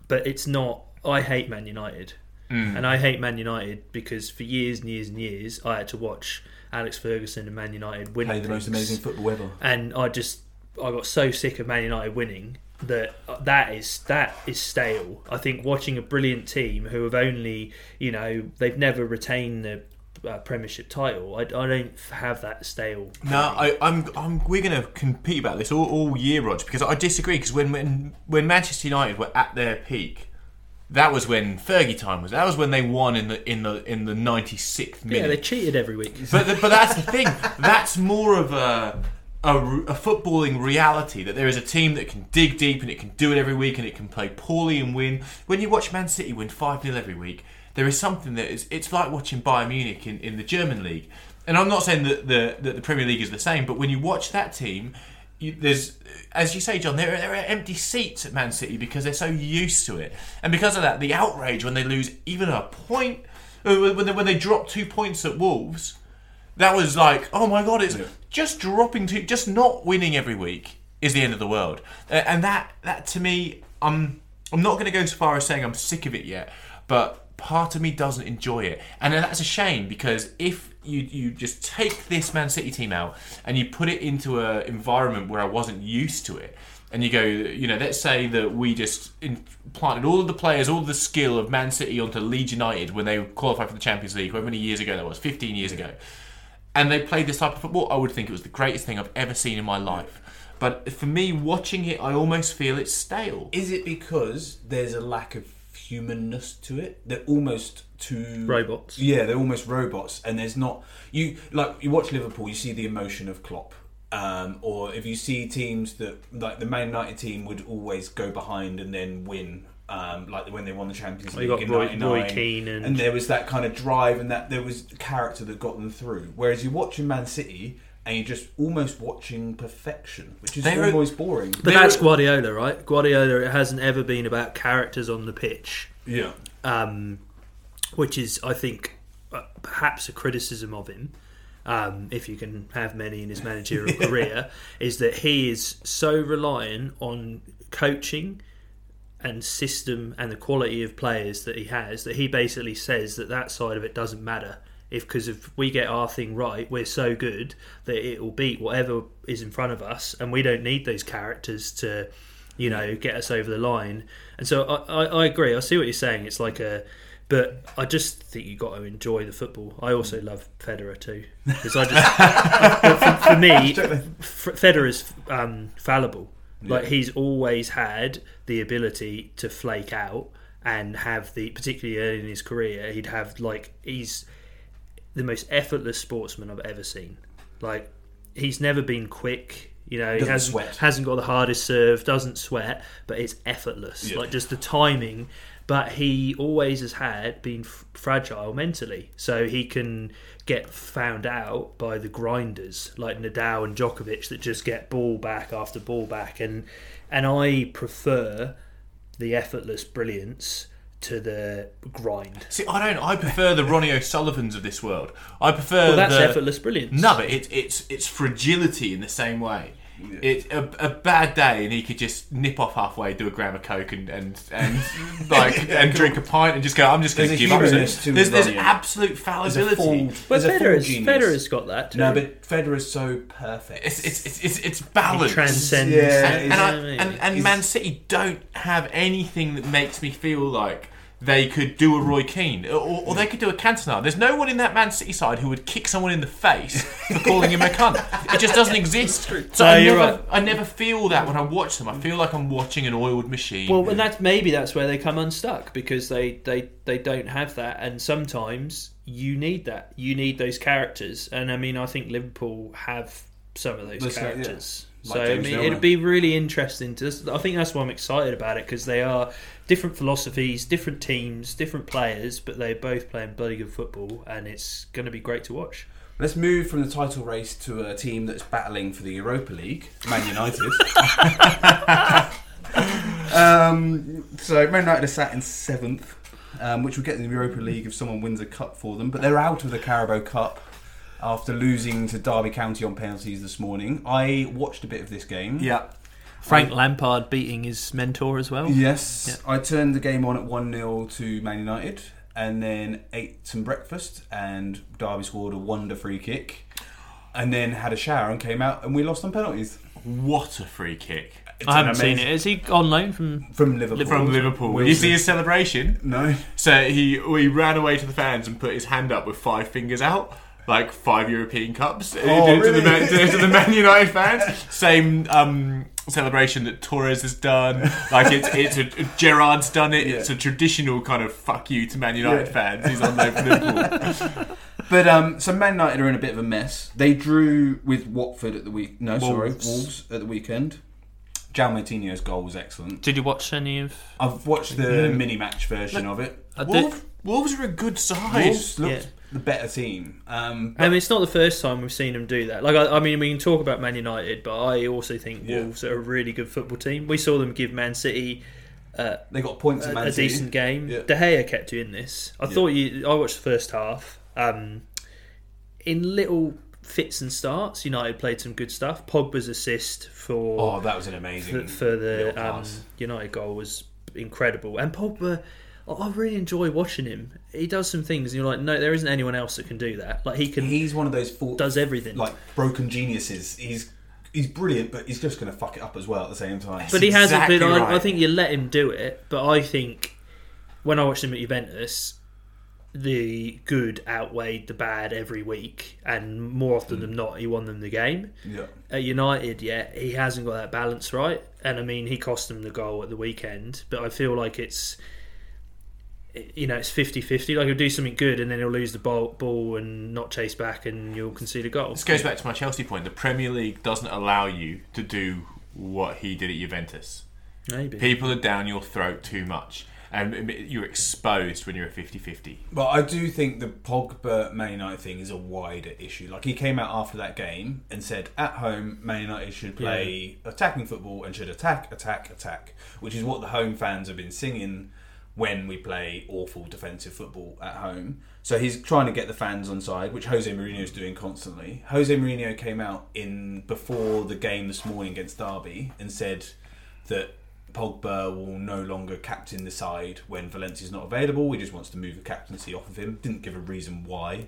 C: but it's not. I hate Man United,
B: Mm.
C: and I hate Man United because for years and years and years I had to watch Alex Ferguson and Man United win.
A: Play the most amazing football ever.
C: and I just I got so sick of Man United winning that that is that is stale. I think watching a brilliant team who have only you know they've never retained the uh, Premiership title. I, I don't have that stale.
B: No, I, I'm, I'm. We're going to compete about this all, all year, Rog, because I disagree. Because when, when when Manchester United were at their peak, that was when Fergie time was. That was when they won in the in the in the 96th minute.
C: Yeah, they cheated every week.
B: But but that's the thing. That's more of a, a a footballing reality that there is a team that can dig deep and it can do it every week and it can play poorly and win. When you watch Man City win five 0 every week, there is something that is. It's like watching Bayern Munich in, in the German league. And I'm not saying that the that the Premier League is the same, but when you watch that team. You, there's, as you say, John. There, there are empty seats at Man City because they're so used to it, and because of that, the outrage when they lose even a point, uh, when they, when they drop two points at Wolves, that was like, oh my god, it's just dropping two, just not winning every week is the end of the world. And that, that to me, I'm, I'm not going to go so far as saying I'm sick of it yet, but part of me doesn't enjoy it, and that's a shame because if you you just take this Man City team out and you put it into an environment where I wasn't used to it. And you go, you know, let's say that we just implanted all of the players, all the skill of Man City onto Leeds United when they qualified for the Champions League, however many years ago that was, 15 years ago and they played this type of football, I would think it was the greatest thing I've ever seen in my life. But for me, watching it, I almost feel it's stale.
A: Is it because there's a lack of humanness to it? They're almost too
C: Robots.
A: Yeah, they're almost robots, and there's not you like you watch Liverpool, you see the emotion of Klopp. Um, or if you see teams that like the Man United team would always go behind and then win, um, like when they won the Champions League in
C: Roy-
A: '99,
C: Roy Keane and-
A: there was that kind of drive and that there was character that got them through. Whereas you're watching Man City and you're just almost watching perfection, which is
B: They're-
A: almost boring.
C: But
B: There
C: that's
B: are-
C: Guardiola, right? Guardiola it hasn't ever been about characters on the pitch,
A: Yeah,
C: um, which is, I think, uh, perhaps a criticism of him. Um, if you can have many in his managerial *laughs* career, is that he is so reliant on coaching and system and the quality of players that he has that he basically says that that side of it doesn't matter. If because if we get our thing right, we're so good that it will beat whatever is in front of us, and we don't need those characters to, you know, get us over the line. And so I, I, I agree. I see what you're saying. It's like a, but I just think you got to enjoy the football. I also love Federer too *laughs* because I just for, for me, *laughs* F- Federer's um, fallible. Like he's always had the ability to flake out and have the, particularly early in his career, he'd have like he's the most effortless sportsman I've ever seen. Like he's never been quick. You know, he
A: Doesn't
C: hasn't,
A: sweat.
C: hasn't got the hardest serve, doesn't sweat, but it's effortless.
A: Yeah.
C: Like just the timing. But he always has had been f- fragile mentally, so he can get found out by the grinders like Nadal and Djokovic that just get ball back after ball back, and and I prefer the effortless brilliance to the grind.
B: See, I don't. I prefer the Ronnie O'Sullivans of this world. I prefer.
C: Well, that's
B: the,
C: effortless brilliance.
B: No, but it, it's it's fragility in the same way. It's a, a bad day, and he could just nip off halfway, do a gram of coke, and and, and *laughs* like and drink a pint, and just go. I'm just going to
A: There's a
B: give up. There's there's
A: Ronnie.
B: absolute
A: There's
B: fallibility.
A: full,
C: but
A: there's
C: Federer's. Federer's got that too.
A: No, but Federer's so perfect.
B: It's it's it's it's, it's
C: he
B: balance.
C: transcends.
A: Yeah,
B: and, and, I, and, and Man City don't have anything that makes me feel like they could do a Roy mm. Keane or, or they could do a Cantona. There's no one in that Man City side who would kick someone in the face for calling him a cunt. It just doesn't *laughs* exist. So
C: No,
B: I,
C: you're
B: never,
C: right.
B: I never feel that when I watch them. I feel like I'm watching an oiled machine.
C: Well, and that's maybe that's where they come unstuck because they, they, they don't have that, and sometimes you need that. You need those characters, and I mean, I think Liverpool have some of those
A: That's yeah.
C: characters.
A: Like
C: so I
A: James
C: mean,
A: Milner.
C: it'd be really interesting to. I think that's why I'm excited about it because they are different philosophies, different teams, different players, but they're both playing bloody good football, and it's going to be great to watch.
A: Let's move from the title race to a team that's battling for the Europa League, Man United.
D: Um, so Man United are sat in seventh, um, which will get in the Europa League if someone wins a cup for them. But they're out of the Carabao Cup after losing to Derby County on penalties this morning. I watched a bit of this game.
B: yeah.
C: Frank Lampard beating his mentor as well.
D: Yes, I turned the game on at one 0 to Man United, and then ate some breakfast, and Derby scored a wonder free kick, and then had a shower and came out, and we lost on penalties.
B: What a free kick.
A: It's
C: I haven't
A: an
C: seen it. Is he on loan from?
A: from Liverpool.
B: From Liverpool.
A: Wilson.
B: You see his celebration?
A: No.
B: So he he ran away to the fans and put his hand up with five fingers out, like five European Cups.
A: Oh,
B: did to, the
A: really?
B: Man, did to the Man *laughs* United fans. Same um, celebration that Torres has done. Like it's it's a, Gerrard's done it. It's a traditional kind of fuck you to Man United
A: Yeah.
B: fans. He's on loan for Liverpool. *laughs*
D: But um, so Man United are in a bit of a mess. They drew with Watford at the week. No, sorry,
C: Wolves.
D: Wolves at the weekend.
A: Jao Martinez's goal was excellent.
C: Did you watch any of?
A: I've watched the mini match version of it.
B: Wolves, Wolves are a good side.
A: Wolves looked
C: Yeah.
A: The better team. Um,
C: I mean, it's not the first time we've seen them do that. Like, I, I mean, we can talk about Man United, but I also think
A: Yeah.
C: Wolves are a really good football team. We saw them give Man City
A: they got points in
C: a,
A: Man
C: a decent game.
A: Yeah.
C: De Gea kept you in this. I
A: Yeah.
C: thought you. I watched the first half. Um, in little fits and starts, United played some good stuff. Pogba's assist for
A: Oh, that was an
C: for,
A: amazing
C: for the um. United goal was incredible. And Pogba, I I really enjoy watching him. He does some things, and you're like, no, there isn't anyone else that can do that. Like he can,
A: He's one of those full,
C: does everything.
A: like broken geniuses. He's he's brilliant, but he's just going to fuck it up as well at the same time.
C: but he hasn't been. I, I think you let him do it. But I think when I watched him at Juventus, the good outweighed the bad every week, and more often
A: Hmm.
C: than not, he won them the game.
A: yeah.
C: At United, yeah, he hasn't got that balance right, and I mean, he cost them the goal at the weekend. But I feel like it's. You know, it's 50-50. Like he'll do something good, and then he'll lose the ball, ball and not chase back, and you'll concede a goal.
B: This goes back to my Chelsea point. The Premier League doesn't allow you to do what he did at Juventus.
C: Maybe.
B: People are down your throat too much, and you're exposed when you're a 50-50.
A: But I do think the Pogba Man United thing is a wider issue. Like he came out after that game and said, at home, Man United should play attacking football and should attack, attack, attack, which is what the home fans have been singing when we play awful defensive football at home. So he's trying to get the fans on side, which Jose Mourinho is doing constantly. Jose Mourinho came out in before the game this morning against Derby and said that Pogba will no longer captain the side when Valencia's not available. He just wants to move the captaincy off of him. Didn't give a reason why.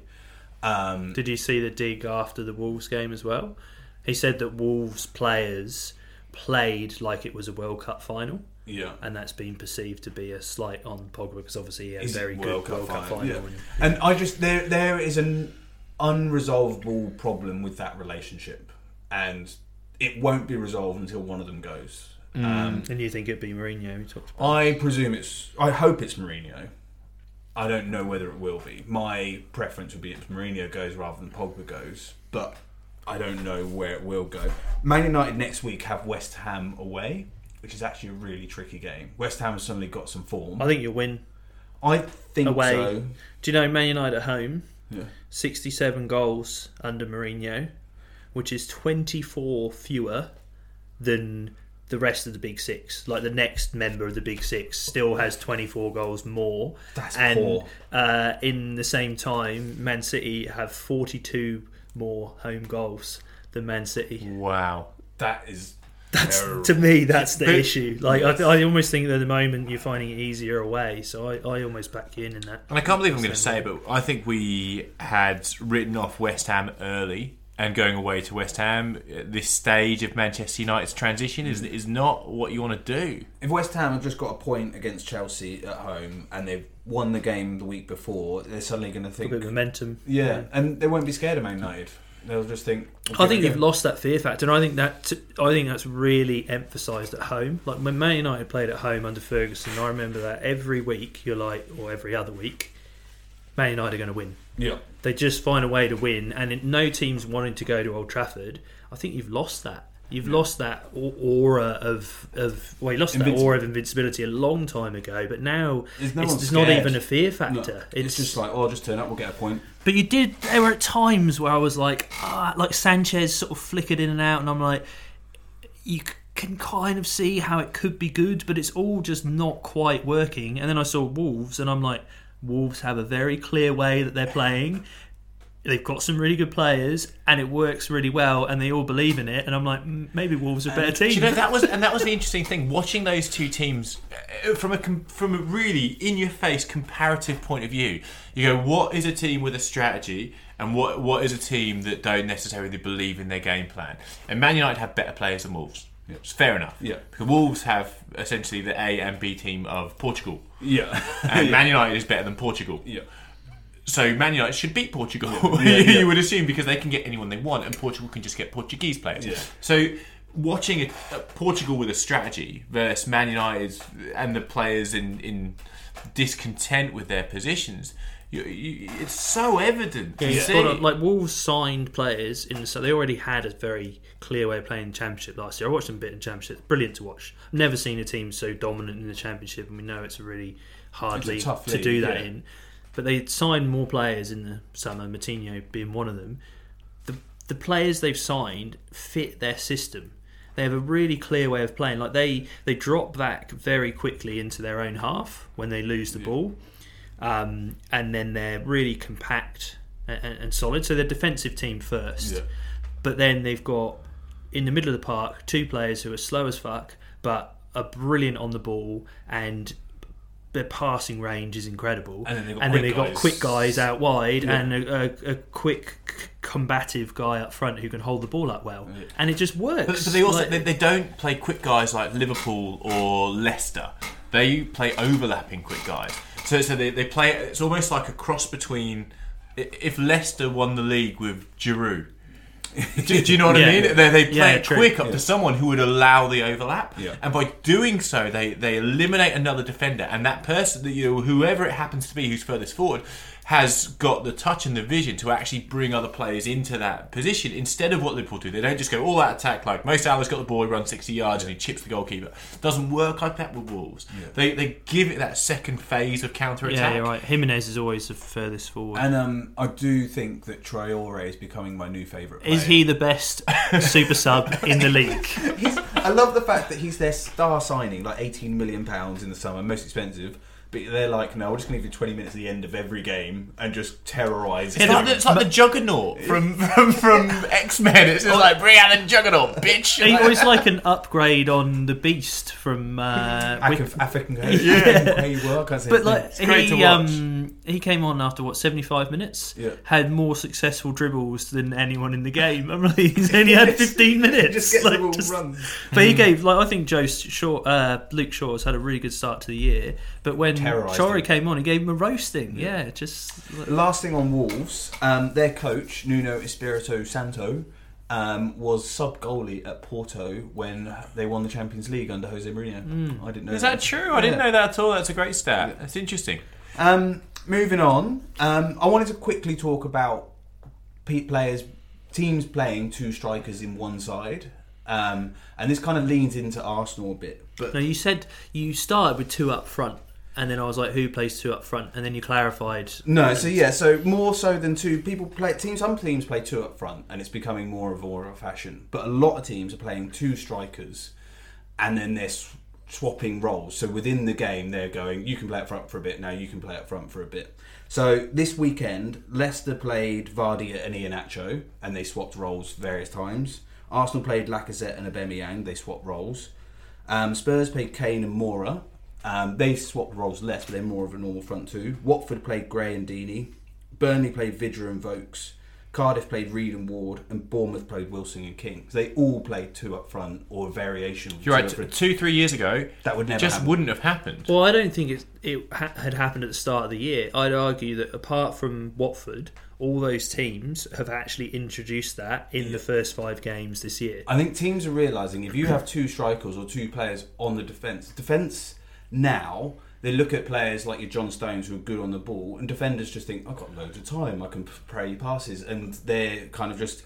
A: Um,
C: Did you see the dig after the Wolves game as well? He said that Wolves players played like it was a World Cup final,
A: yeah.
C: and that's been perceived to be a slight on Pogba because obviously he had a
A: He's
C: very
A: World
C: good
A: Cup
C: World Cup
A: final,
C: final.
A: yeah.
C: and-
A: And I just there there is an unresolvable problem with that relationship, and it won't be resolved until one of them goes. Um,
C: And you think it'd be Mourinho? We talked about.
A: I presume it's. I hope it's Mourinho. I don't know whether it will be. My preference would be if Mourinho goes rather than Pogba goes, but I don't know where it will go. Man United next week have West Ham away, which is actually a really tricky game. West Ham has suddenly got some form.
C: I think you'll win.
A: I think
C: Away.
A: so.
C: Do you know Man United at home?
A: Yeah.
C: 67 goals under Mourinho, which is 24 fewer than the rest of the Big Six. Like the next member of the Big Six still has 24 goals more.
A: That's
C: and
A: poor.
C: Uh, in the same time, Man City have 42 more home goals than Man City.
B: Wow.
A: That is
C: That's
A: terrible.
C: to me, that's the
B: But-
C: issue. Like I, I almost think that at the moment you're finding it easier away. So I, I almost back you in in that.
B: And I can't believe I'm going to say it, but I think we had written off West Ham early, and going away to West Ham at this stage of Manchester United's transition is is not what you want to do.
D: If West Ham have just got a point against Chelsea at home and they've won the game the week before, they're suddenly going to
C: A
D: think,
C: bit of momentum.
A: yeah, and they won't be scared of Man United. They'll just think.
C: I think you've lost that fear factor, and I think that I think that's really emphasised at home. Like when Man United played at home under Ferguson, I remember that every week you're like, or every other week, Man United are going to win.
A: Yeah.
C: They just find a way to win, and no team's wanting to go to Old Trafford. I think you've lost that. You've lost that aura of of well, you lost that aura of invincibility a long time ago. But now
A: There's no
C: it's, it's not even a fear
A: No,
C: factor.
A: it's, just like, oh, just turn up, we'll get a point.
C: But you did. There were times where I was like, ah, like Sanchez sort of flickered in and out, and I'm like, you can kind of see how it could be good, but it's all just not quite working. And then I saw Wolves, and I'm like, Wolves have a very clear way that they're playing. They've got some really good players, and it works really well, and they all believe in it. And I'm like, mm, maybe Wolves are a better team.
B: you know that was and that was the *laughs* interesting thing watching those two teams uh, from a from a really in your face comparative point of view. You go, what is a team with a strategy, and what what is a team that don't necessarily believe in their game plan? And Man United have better players than Wolves.
A: Yeah.
B: It's fair enough.
A: Yeah.
B: Because Wolves have essentially the A and B team of Portugal,
A: Yeah.
B: and *laughs* Man United is better than Portugal.
A: yeah.
B: So Man United should beat Portugal. *laughs*
A: Yeah, yeah.
B: you would assume because they can get anyone they want, and Portugal can just get Portuguese players.
A: Yeah.
B: So watching a, a Portugal with a strategy versus Man United and the players in in discontent with their positions, you, you, it's so evident.
C: Yeah,
B: to
C: you've
B: see.
C: got to- like Wolves signed players in, so they already had a very clear way of playing the Championship last year. I watched them a bit in Championship; brilliant to watch. I've never seen a team so dominant in the Championship, and we know it's a really hard
A: It's a
C: league
A: tough
C: to
A: league,
C: do that
A: yeah.
C: in. But they signed more players in the summer, Moutinho being one of them. The the players they've signed fit their system. They have a really clear way of playing. Like they they drop back very quickly into their own half when they lose the ball, um, and then they're really compact and, and solid. So they're defensive team first,
A: Yeah.
C: but then they've got in the middle of the park two players who are slow as fuck, but are brilliant on the ball and. Their passing range is incredible,
A: And then they've got
C: and
A: quick
C: then they've got
A: guys.
C: quick guys out wide
A: Yeah.
C: and a, a, a quick, combative guy up front who can hold the ball up well,
A: Yeah.
C: and it just works.
B: But, but they also
C: Like-
B: they, they don't play quick guys like Liverpool or Leicester. They play overlapping quick guys. So so they, they play. It's almost like a cross between if Leicester won the league with Giroud. Do, do you know what
C: Yeah.
B: I mean? They, they play
C: Yeah,
B: it
C: true.
B: quick up
A: Yeah.
B: to someone who would allow the overlap,
A: Yeah.
B: and by doing so, they, they eliminate another defender, and that person that you know, whoever it happens to be who's furthest forward, has got the touch and the vision to actually bring other players into that position instead of what Liverpool do. They don't just go all out attack like Mo Salah's got the ball, he runs 60 yards and he chips the goalkeeper. Doesn't work like that with Wolves. They, they give it that second phase of counter attack.
C: yeah, you're right. Jimenez is always the furthest forward.
A: And um, I do think that Traore is becoming my new favourite.
C: is he the best super sub in the league? *laughs*
A: He's, I love the fact that he's their star signing, like 18 million pounds in the summer, most expensive. But they're like, no, we're just going to give you 20 minutes at the end of every game and just terrorise.
B: It's like, the, it's like the Juggernaut from *laughs* from, from X Men. It's just like bring out the Juggernaut, bitch.
C: He was like an upgrade on the Beast from. Uh, Wick-
A: Af- African guy. *laughs* Yeah. Hey, well, I
C: but like
A: name.
B: great to
C: he,
B: watch.
C: um, he came on after what seventy five minutes.
A: Yeah.
C: Had more successful dribbles than anyone in the game. I'm like, *laughs* he's only had fifteen minutes.
A: just gets
C: Like,
A: the ball
C: just-
A: runs.
C: But he gave like I think Joe Shaw, uh, Luke has had a really good start to the year. But when
A: Terrorised
C: Shawry
A: him.
C: came on, he gave him a roasting. Yeah, just
A: Last thing on Wolves, um, their coach Nuno Espirito Santo um, was sub goalie at Porto when they won the Champions League under Jose Mourinho. I didn't know.
B: Is that true? I didn't know that at all. That's a great stat. That's interesting.
A: Um, moving on, um, I wanted to quickly talk about players, teams playing two strikers in one side, um, and this kind of leans into Arsenal a bit. But
C: no. You said you started with two up front, and then I was like, who plays two up front? And then you clarified.
A: no, so yeah, so more so than two people play teams. Some teams play two up front, and it's becoming more of a, fashion. But a lot of teams are playing two strikers, and then they're sw- swapping roles. So within the game, they're going, you can play up front for a bit. Now you can play up front for a bit. So this weekend, Leicester played Vardy and Iheanacho, and they swapped roles various times. Arsenal played Lacazette and Aubameyang. They swapped roles. Um, Spurs played Kane and Moura. Um, they swapped roles less, but they're more of a normal front two. Watford played Gray and Deeney. Burnley played Vydra and Vokes. Cardiff played Reid and Ward, and Bournemouth played Wilson and King. So they all played two up front or a variation.
B: You're
A: two
B: right.
A: up front.
B: Two, three years ago,
A: That would never
B: just
A: happen.
B: wouldn't have happened.
C: Well, I don't think it, it ha- had happened at the start of the year. I'd argue that apart from Watford, all those teams have actually introduced that in the first five games this year.
A: I think teams are realizing if you have two strikers or two players on the defense, defense now they look at players like your John Stones who are good on the ball, and defenders just think I've got loads of time, I can pray passes, and they're kind of just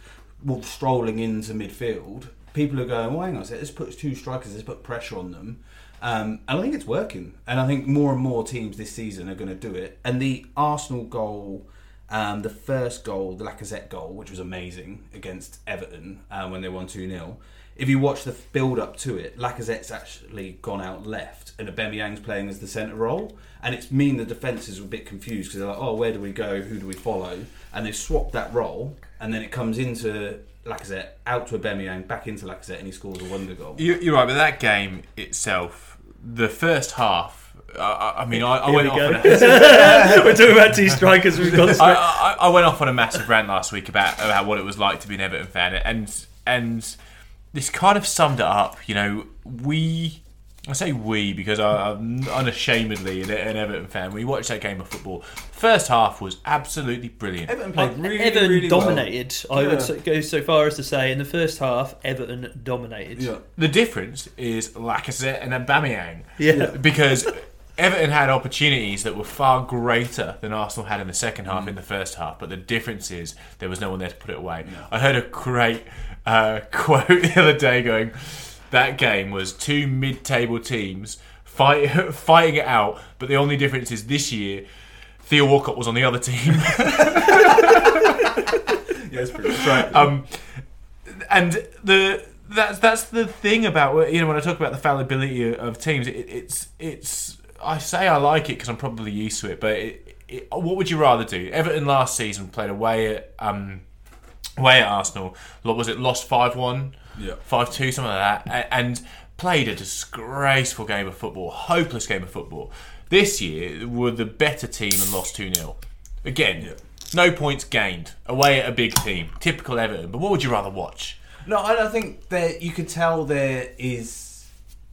A: strolling into midfield. People are going, well, hang on a sec, let's put two strikers, let's put pressure on them. Um, and I think it's working. And I think more and more teams this season are going to do it. And the Arsenal goal um, the first goal, the Lacazette goal, which was amazing against Everton uh, when they won 2 0. If you watch the build up to it, Lacazette's actually gone out left and Aubameyang's playing as the centre role. And it's mean the defences were a bit confused because they're like, oh, where do we go? Who do we follow? And they've swapped that role and then it comes into Lacazette, out to Aubameyang, back into Lacazette, and he scores a wonder goal.
B: You- You're right, but that game itself, the first half. I- I, I mean, I, I went
C: we
B: off.
C: go.
B: On a, *laughs*
C: We're talking about two strikers. We've got.
B: I, I, I went off on a massive rant last week about about what it was like to be an Everton fan, and and this kind of summed it up. You know, we. I say we because I, I'm unashamedly an, an Everton fan. We watched that game of football. First half was absolutely brilliant.
A: Everton played really,
C: Everton
A: really well.
C: dominated. I
A: Yeah.
C: would go so far as to say in the first half, Everton dominated.
A: Yeah.
B: The difference is Lacazette and Aubameyang.
C: Yeah.
B: because Everton had opportunities that were far greater than Arsenal had in the second half mm. in the first half. But the difference is there was no one there to put it away. I heard a great uh, *laughs* quote the other day going, "That game was two mid-table teams fight, *laughs* fighting it out, but the only difference is this year." Theo Walcott was on the other team. *laughs*
A: Yes, pretty much. Right.
B: um, and the that's that's the thing about you know when I talk about the fallibility of teams, it, it's it's I say I like it because I'm probably used to it, but it, it, what would you rather do? Everton last season played away at um, away at Arsenal. What was it? Lost five one,
A: Yeah.
B: five two, something like that, and played a disgraceful game of football, hopeless game of football. This year were the better team and lost two 0 Again,
A: Yeah.
B: no points gained away at a big team, typical Everton. But what would you rather watch?
A: No, I don't think that you could tell there is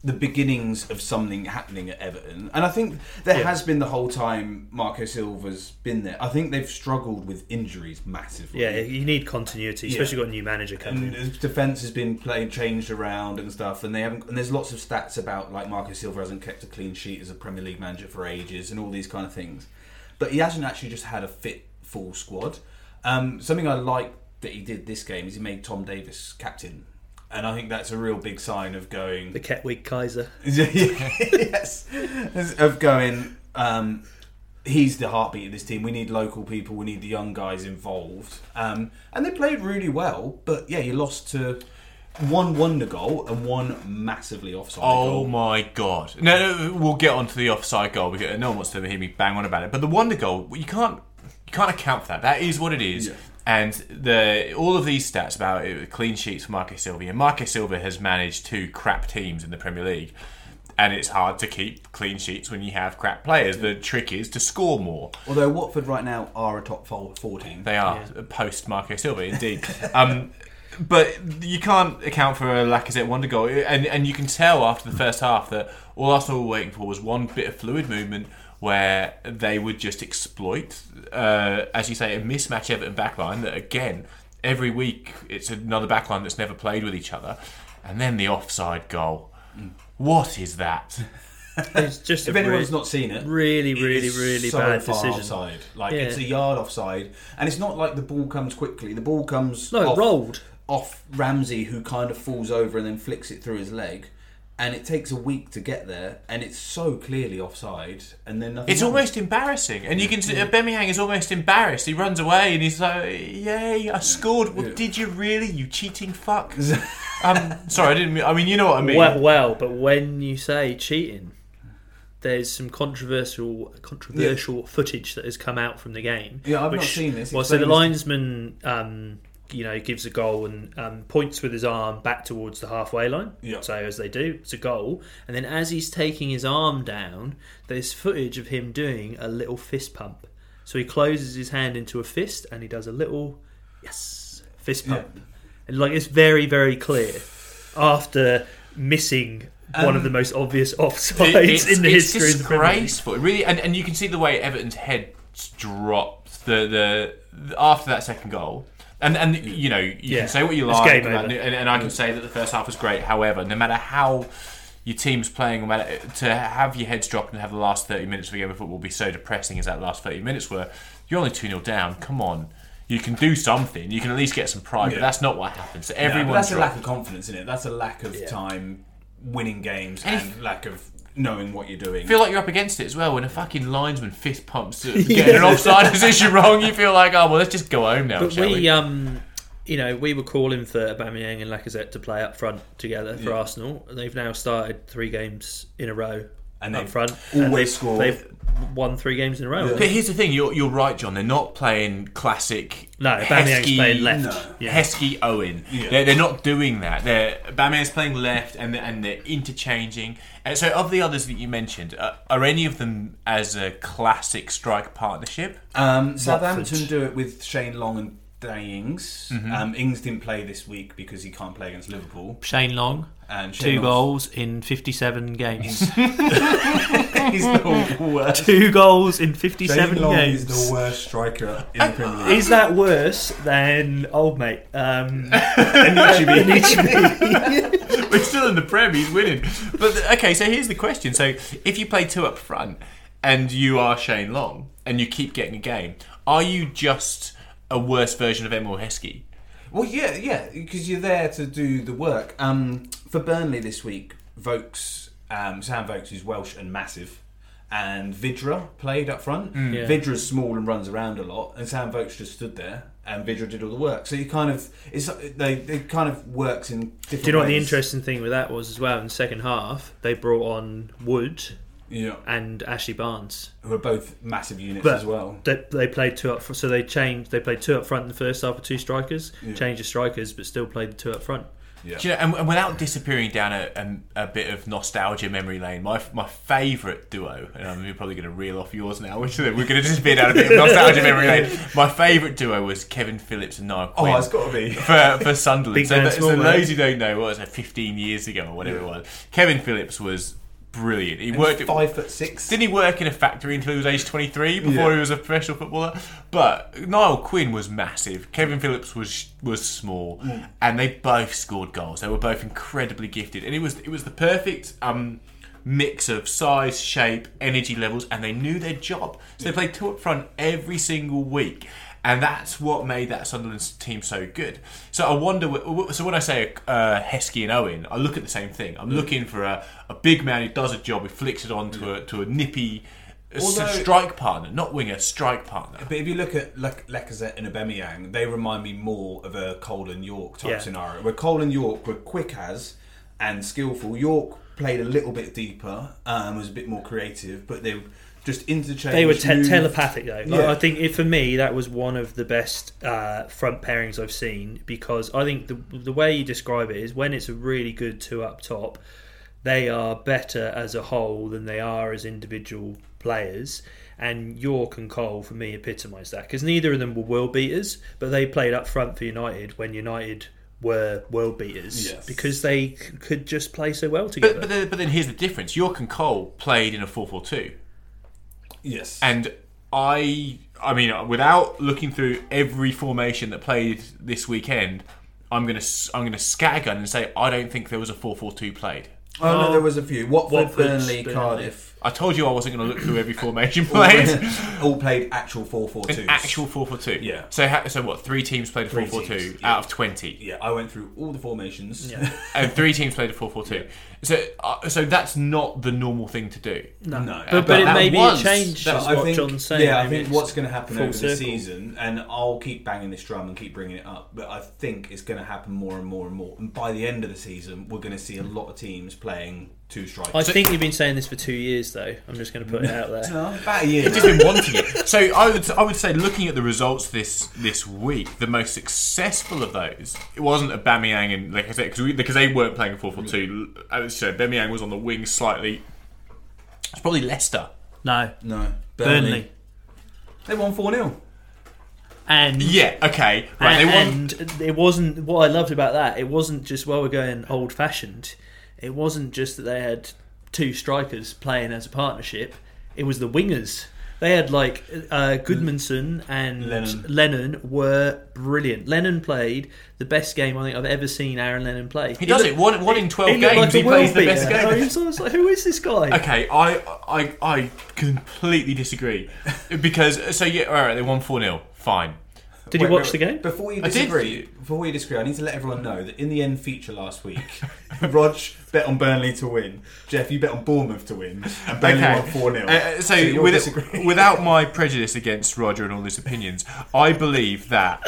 A: the beginnings of something happening at Everton, and I think there
C: Yeah.
A: has been the whole time Marco Silva's been there. I think they've struggled with injuries massively.
C: Yeah, you need continuity, especially got a new manager coming.
A: And defense has been played changed around and stuff, and they haven't. And there's lots of stats about like Marco Silva hasn't kept a clean sheet as a Premier League manager for ages, and all these kind of things. But he hasn't actually just had a fit full squad. Um, something I like that he did this game is he made Tom Davies captain, and I think that's a real big sign of going.
C: The Ketwig Kaiser. *laughs*
A: yes, of going. Um, he's the heartbeat of this team. We need local people. We need the young guys involved. Um, and they played really well. But yeah, you lost to one wonder goal and one massively offside
B: Oh
A: goal.
B: my god! No, no, we'll get onto the offside goal because no one wants to hear me bang on about it. But the wonder goal, you can't you can't account for that. That is what it is.
A: Yeah.
B: And the all of these stats about it, clean sheets for Marcus Silva. And Marcus Silva has managed two crap teams in the Premier League, and it's hard to keep clean sheets when you have crap players. The trick is to score more.
A: Although Watford right now are a top four four team.
B: They are post Marco Silva, indeed. um, but you can't account for a Lacazette wonder goal, and and you can tell after the first half that all Arsenal were waiting for was one bit of fluid movement where they would just exploit, uh, as you say, a mismatch Everton backline. That again, every week it's another backline that's never played with each other, and then the offside goal. What is that? *laughs*
C: It's just
A: If anyone's
C: re-
A: not seen it,
C: really, really,
A: is
C: really
A: so
C: bad
A: far
C: decision.
A: Offside. Like
C: Yeah.
A: it's a yard offside, and it's not like the ball comes quickly. The ball comes
C: No, it
A: off,
C: rolled.
A: off Ramsey, who kind of falls over and then flicks it through his leg, and it takes a week to get there, and it's so clearly offside, and then nothing.
B: It's
A: happens.
B: almost embarrassing, and you can see Aubameyang is almost embarrassed. He runs away and he's like, "Yay, I scored!" Well,
A: Yeah.
B: did you really, you cheating fuck? *laughs* um, sorry, I didn't. Mean, I mean, you know what I mean.
C: Well, well, but when you say cheating, there's some controversial controversial footage that has come out from the game.
A: Yeah, I've not seen this.
C: Well, so the linesman, um, you know, gives a goal and um, points with his arm back towards the halfway line.
A: Yeah.
C: So as they do, it's a goal. And then as he's taking his arm down, there's footage of him doing a little fist pump. So he closes his hand into a fist and he does a little yes fist
A: Yeah.
C: pump. And like it's very very clear after missing one
A: Um,
C: of the most obvious
B: It-
C: offsides
B: it's,
C: in the
B: it's
C: history of the Premier League.
B: disgraceful. Really, and, and you can see the way Everton's head dropped the, the after that second goal. And and you know you
C: Yeah.
B: can say what you
C: It's
B: like,
C: game
B: about- and, and I can say that the first half was great. However, no matter how your team's playing, no matter to have your heads dropped and have the last thirty minutes of a game of football be so depressing as that last thirty minutes were, you're only two 0 down. Come on, you can do something. You can at least get some pride. But that's not what happens. So
A: No, but
B: everyone
A: that's a lack of confidence in it. That's a lack of
C: Yeah.
A: time winning games
B: And
A: and lack of knowing what you're doing.
B: Feel like you're up against it as well when a fucking linesman fist pumps *laughs* to get an offside position wrong. You feel like, oh well, let's just go home now,
C: But
B: shall
C: we,
B: we?
C: um, you know, we were calling for Aubameyang and Lacazette to play up front together for
A: Yeah.
C: Arsenal. They've now started three games in a row
A: And
C: up
A: they've
C: front.
A: always
C: and they've, won three games in a row.
A: Yeah.
B: But here's the thing: you're, you're right, John. They're not playing classic.
C: No, Aubameyang's playing left.
A: No.
C: Yeah.
B: Heskey Owen.
A: Yeah.
B: They're, they're not doing that. They're Aubameyang's playing left, and they're, and they're interchanging. And so, of the others that you mentioned, uh, are any of them as a classic strike partnership?
A: Um, Southampton do it with Shane Long and Danny Ings.
B: Mm-hmm.
A: Um, Ings didn't play this week because he can't play against Liverpool.
C: Shane Long,
A: And
C: two
A: Shane
C: goals in 57 games. *laughs*
A: He's the worst.
C: two goals in
A: Shane
C: 57
A: Long
C: games.
A: is the worst striker in the Premier League.
C: Is that worse than old mate? Um, *laughs* *laughs*
B: We're still in the Prem. He's winning. But okay, so here's the question: So if you play two up front and you are Shane Long and you keep getting a game, are you just a worse version of Emile Heskey?
A: Well, yeah, yeah, because you're there to do the work. Um, for Burnley this week, Vokes, um, Sam Vokes is Welsh and massive, and Vydra played up front.
C: Yeah.
A: Vydra's small and runs around a lot, and Sam Vokes just stood there, and Vydra did all the work. So you kind of it's they it kind of works in different.
C: do you know what the
A: ways.
C: interesting thing with that was as well? In the second half, they brought on Wood
A: Yeah,
C: and Ashley Barnes.
A: who are both massive units
C: But-
A: as well.
C: They, they played two up, fr- so they changed. They played two up front in the first half with two strikers.
A: Yeah.
C: Changed the strikers, but still played the two up front.
A: Yeah.
B: Do you know, and, and without disappearing down a, a, a bit of nostalgia memory lane, my my favourite duo, and I'm probably going to reel off yours now, which we're going to disappear down a bit of nostalgia memory lane. *laughs* My favourite duo was Kevin Phillips and Niall
A: Oh,
B: Quinn.
A: it's got to be.
B: for, for Sunderland.
C: Big
B: so,
C: man,
B: th-
C: small
B: so those who don't know, what was it, 15 years ago or whatever it was, Kevin Phillips was brilliant. He
A: And
B: worked
A: he's five foot six.
B: Didn't he work in a factory until he was age 23 before
A: Yeah.
B: he was a professional footballer? But Niall Quinn was massive. Kevin Phillips was was small,
A: Mm.
B: and they both scored goals. They were both incredibly gifted, and it was it was the perfect um, mix of size, shape, energy levels, and they knew their job. So they played two up front every single week. And that's what made that Sunderland team so good. So I wonder. So when I say uh, Heskey and Owen, I look at the same thing. I'm looking for a, a big man who does a job, who flicks it on to a to a nippy
A: Although-
B: strike partner, not winger, strike partner.
A: But if you look at Le- Lacazette and Aubameyang, they remind me more of a Cole and Yorke type
C: Yeah.
A: scenario, where Cole and Yorke were quick as and skillful. Yorke played a little bit deeper, um, was a bit more creative, but they just interchanged.
C: They were te- telepathic though.
A: Yeah.
C: I I think it, for me that was one of the best uh, front pairings I've seen because I think the the way you describe it is when it's a really good two up top, they are better as a whole than they are as individual players. And Yorke and Cole for me epitomise that because neither of them were world beaters, but they played up front for United when United were world beaters
A: Yes.
C: because they c- could just play so well together.
B: But but then, but then here's the difference: Yorke and Cole played in a 4-4-2,
A: Yes.
B: and I I mean, without looking through every formation that played this weekend, I'm gonna I'm gonna scattergun and say I don't think there was a 4-4-2 played.
A: oh, no, there was a few. Watford,
C: Watford's
A: Burnley,
C: Burnley.
A: Cardiff.
B: I told you I wasn't going to look through every formation played.
A: played, all played actual 4 4
B: An actual 4 4 2.
A: Yeah.
B: So, ha- so what? Three teams played a 4 4 2
A: yeah.
B: out of 20.
A: Yeah, I went through all the formations.
C: Yeah. *laughs*
B: And three teams played a 4 4 2. So, uh, so that's not the normal thing to do.
C: no,
A: No.
C: but,
B: But
C: but it maybe
B: was-
C: it changed
B: that-
C: is
A: I
C: what
A: think,
C: John's saying.
A: yeah, I
C: Maybe
A: think what's going to happen
C: full
A: over the season, and I'll keep banging this drum and keep bringing it up, but I think it's going to happen more and more and more. And by the end of the season, we're going to see a lot of teams playing two strikers.
C: I think you've been saying this for two years, though. I'm just going to put it out there. *laughs*
A: No, about a year.
B: I've just been wanting it. So I would I would say looking at the results this this week, the most successful of those it wasn't a Aubameyang and like I said because because they weren't playing a four four two. Mm. I would Aubameyang was on the wing slightly. It's probably Leicester.
C: No,
A: no,
C: Burnley.
A: They won 4 0.
C: And
B: Yeah. Okay. Right. They won.
C: and, and it wasn't what I loved about that. It wasn't just well, we're going old fashioned. It wasn't just that they had two strikers playing as a partnership. It was the wingers. They had like uh, Gudmundsson and
A: Lennon.
C: Lennon were brilliant. Lennon played the best game I think I've ever seen Aaron Lennon play.
B: He does it one one in twelve
C: He
B: games.
C: like
B: he plays the best game.
C: I was- I was like, who is this guy?
B: Okay, I, I I completely disagree *laughs* because so yeah, all right, they won four 0 Fine.
C: Did you watch
A: wait,
C: the game?
A: Before you disagree, before you disagree, I need to let everyone know that in the end feature last week, *laughs* Rog bet on Burnley to win. Jeff, you bet on Bournemouth to win, and Burnley
B: Okay.
A: won four 0
B: Uh, so,
A: you're
B: with, without my prejudice against Roger and all his opinions, I believe that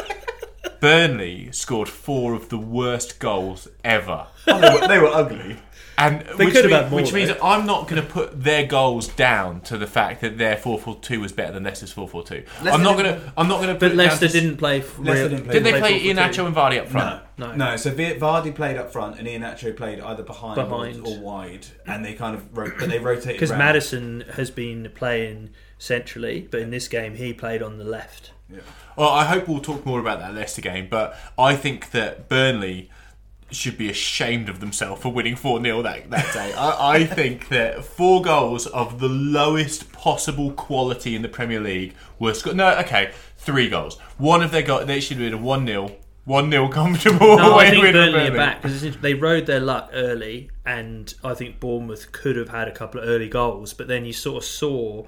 B: *laughs* Burnley scored four of the worst goals ever.
A: Oh, they, were, they were ugly.
B: And
C: They
B: which,
C: could have
B: mean-
C: had more,
B: which means
C: though.
B: I'm not going to put their goals down to the fact that their 4-4-2 was better than Leicester's 4-4-2. I'm not going to. I'm not going to.
C: But Leicester didn't play. f-
A: Leicester didn't play
B: Did they
C: play
B: play Iheanacho and Vardy up front?
A: No,
C: No.
A: no. So Vi- Vardy played up front, and Iheanacho played either behind,
C: Behind.
A: Or, or wide, and they kind of ro- but they rotated
C: Because. Maddison has been playing centrally, but in this game he played on the left. Yeah.
B: Well, I hope we'll talk more about that Leicester game, but I think that Burnley should be ashamed of themselves for winning 4 0 that, that day. I, I think that four goals of the lowest possible quality in the Premier League were scored. No, okay, three goals. One of their goals, they should have been a 1 0. 1 0 comfortable
C: No, I think
B: win
C: Burnley are back because they rode their luck early, and I think Bournemouth could have had a couple of early goals, but then you sort of saw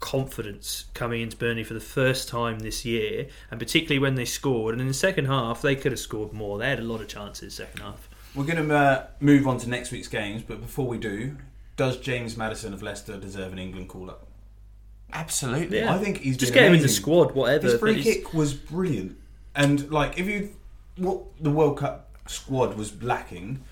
C: confidence coming into Burnley for the first time this year, and particularly when they scored. And in the second half, they could have scored more. They had a lot of chances second half.
A: We're going to uh, move on to next week's games, but before we do, does James Maddison of Leicester deserve an England call up?
B: Absolutely.
C: Yeah.
A: I think he's
C: Just
A: been
C: get him in the squad, whatever.
A: His free kick was brilliant, and like if you what the World Cup squad was lacking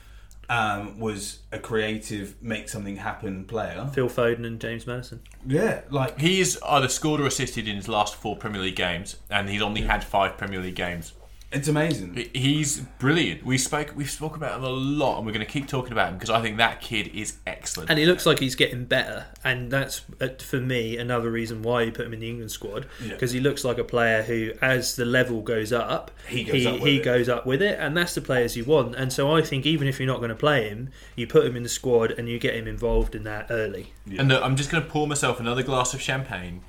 A: um, was a creative, make something happen player.
C: Phil Foden and James Maddison.
A: Yeah, like
B: He's either scored or assisted in his last four Premier League games, and he's only had five Premier League games.
A: It's amazing.
B: He's brilliant. We spoke, we've spoken about him a lot, and we're going to keep talking about him because I think that kid is excellent.
C: And he looks like he's getting better, and that's uh, for me another reason why you put him in the England squad
A: Yeah.
C: because he looks like a player who, as the level goes up,
A: He goes
C: he,
A: up with
C: he
A: it.
C: goes up with it, and that's the players you want. And so I think even if you're not going to play him, you put him in the squad and you get him involved in that early.
B: And look, I'm just going to pour myself another glass of champagne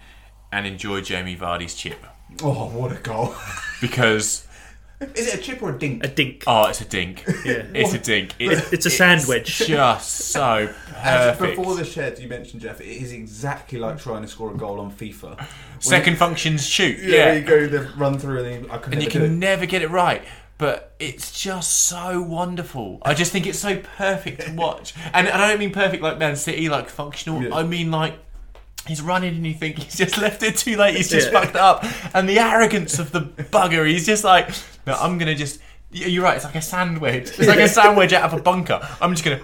B: and enjoy Jamie Vardy's chip
A: Oh, what a goal! *laughs*
B: because
A: Is it a chip or a dink?
C: A dink.
B: oh, it's a dink.
C: Yeah. *laughs*
B: It's a dink. It's,
C: It's a sandwich. *laughs*
B: just so
A: As
B: perfect.
A: before the shed, you mentioned Jeff. It is exactly like trying to score a goal on FIFA. When
B: Second functions shoot.
A: you,
B: Yeah,
A: you go the run through and then I could
B: and you
A: do
B: can
A: it.
B: never get it right. But it's just so wonderful. I just think it's so perfect to watch. And, and I don't mean perfect like Man City, like functional.
A: Yeah.
B: I mean like he's running and you think he's just left it too late. He's just
C: Yeah.
B: fucked up. And the arrogance of the bugger. He's just like, no, I'm gonna just. You're right. It's like a sandwich. It's like a sandwich out of a bunker. I'm just gonna.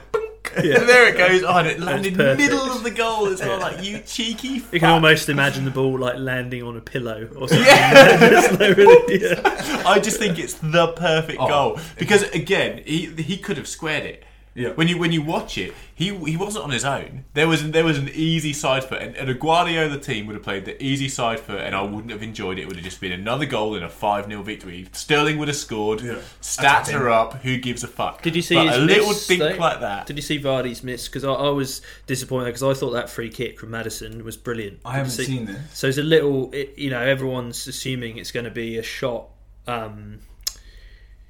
B: And there it goes. Oh, it landed in the middle of the goal as well. Like you cheeky.
C: You can almost imagine the ball like landing on a pillow or something. *laughs* Like really- yeah.
B: I just think it's the perfect
A: Oh.
B: goal because again, he he could have squared it.
A: Yeah.
B: When you when you watch it, he he wasn't on his own. There was there was an easy side foot, and, and a Guardiola team would have played the easy side foot, and I wouldn't have enjoyed it. It would have just been another goal in a five 0 victory. Sterling would have scored.
A: Yeah.
B: Stats are up. Who gives a fuck?
C: Did you see his
B: a little
C: miss,
B: dink
C: though?
B: like that?
C: Did you see Vardy's miss? Because I, I was disappointed because I thought that free kick from Maddison was brilliant.
A: I haven't
C: see-
A: seen this.
C: So it's a little, it, you know, everyone's assuming it's going to be a shot um,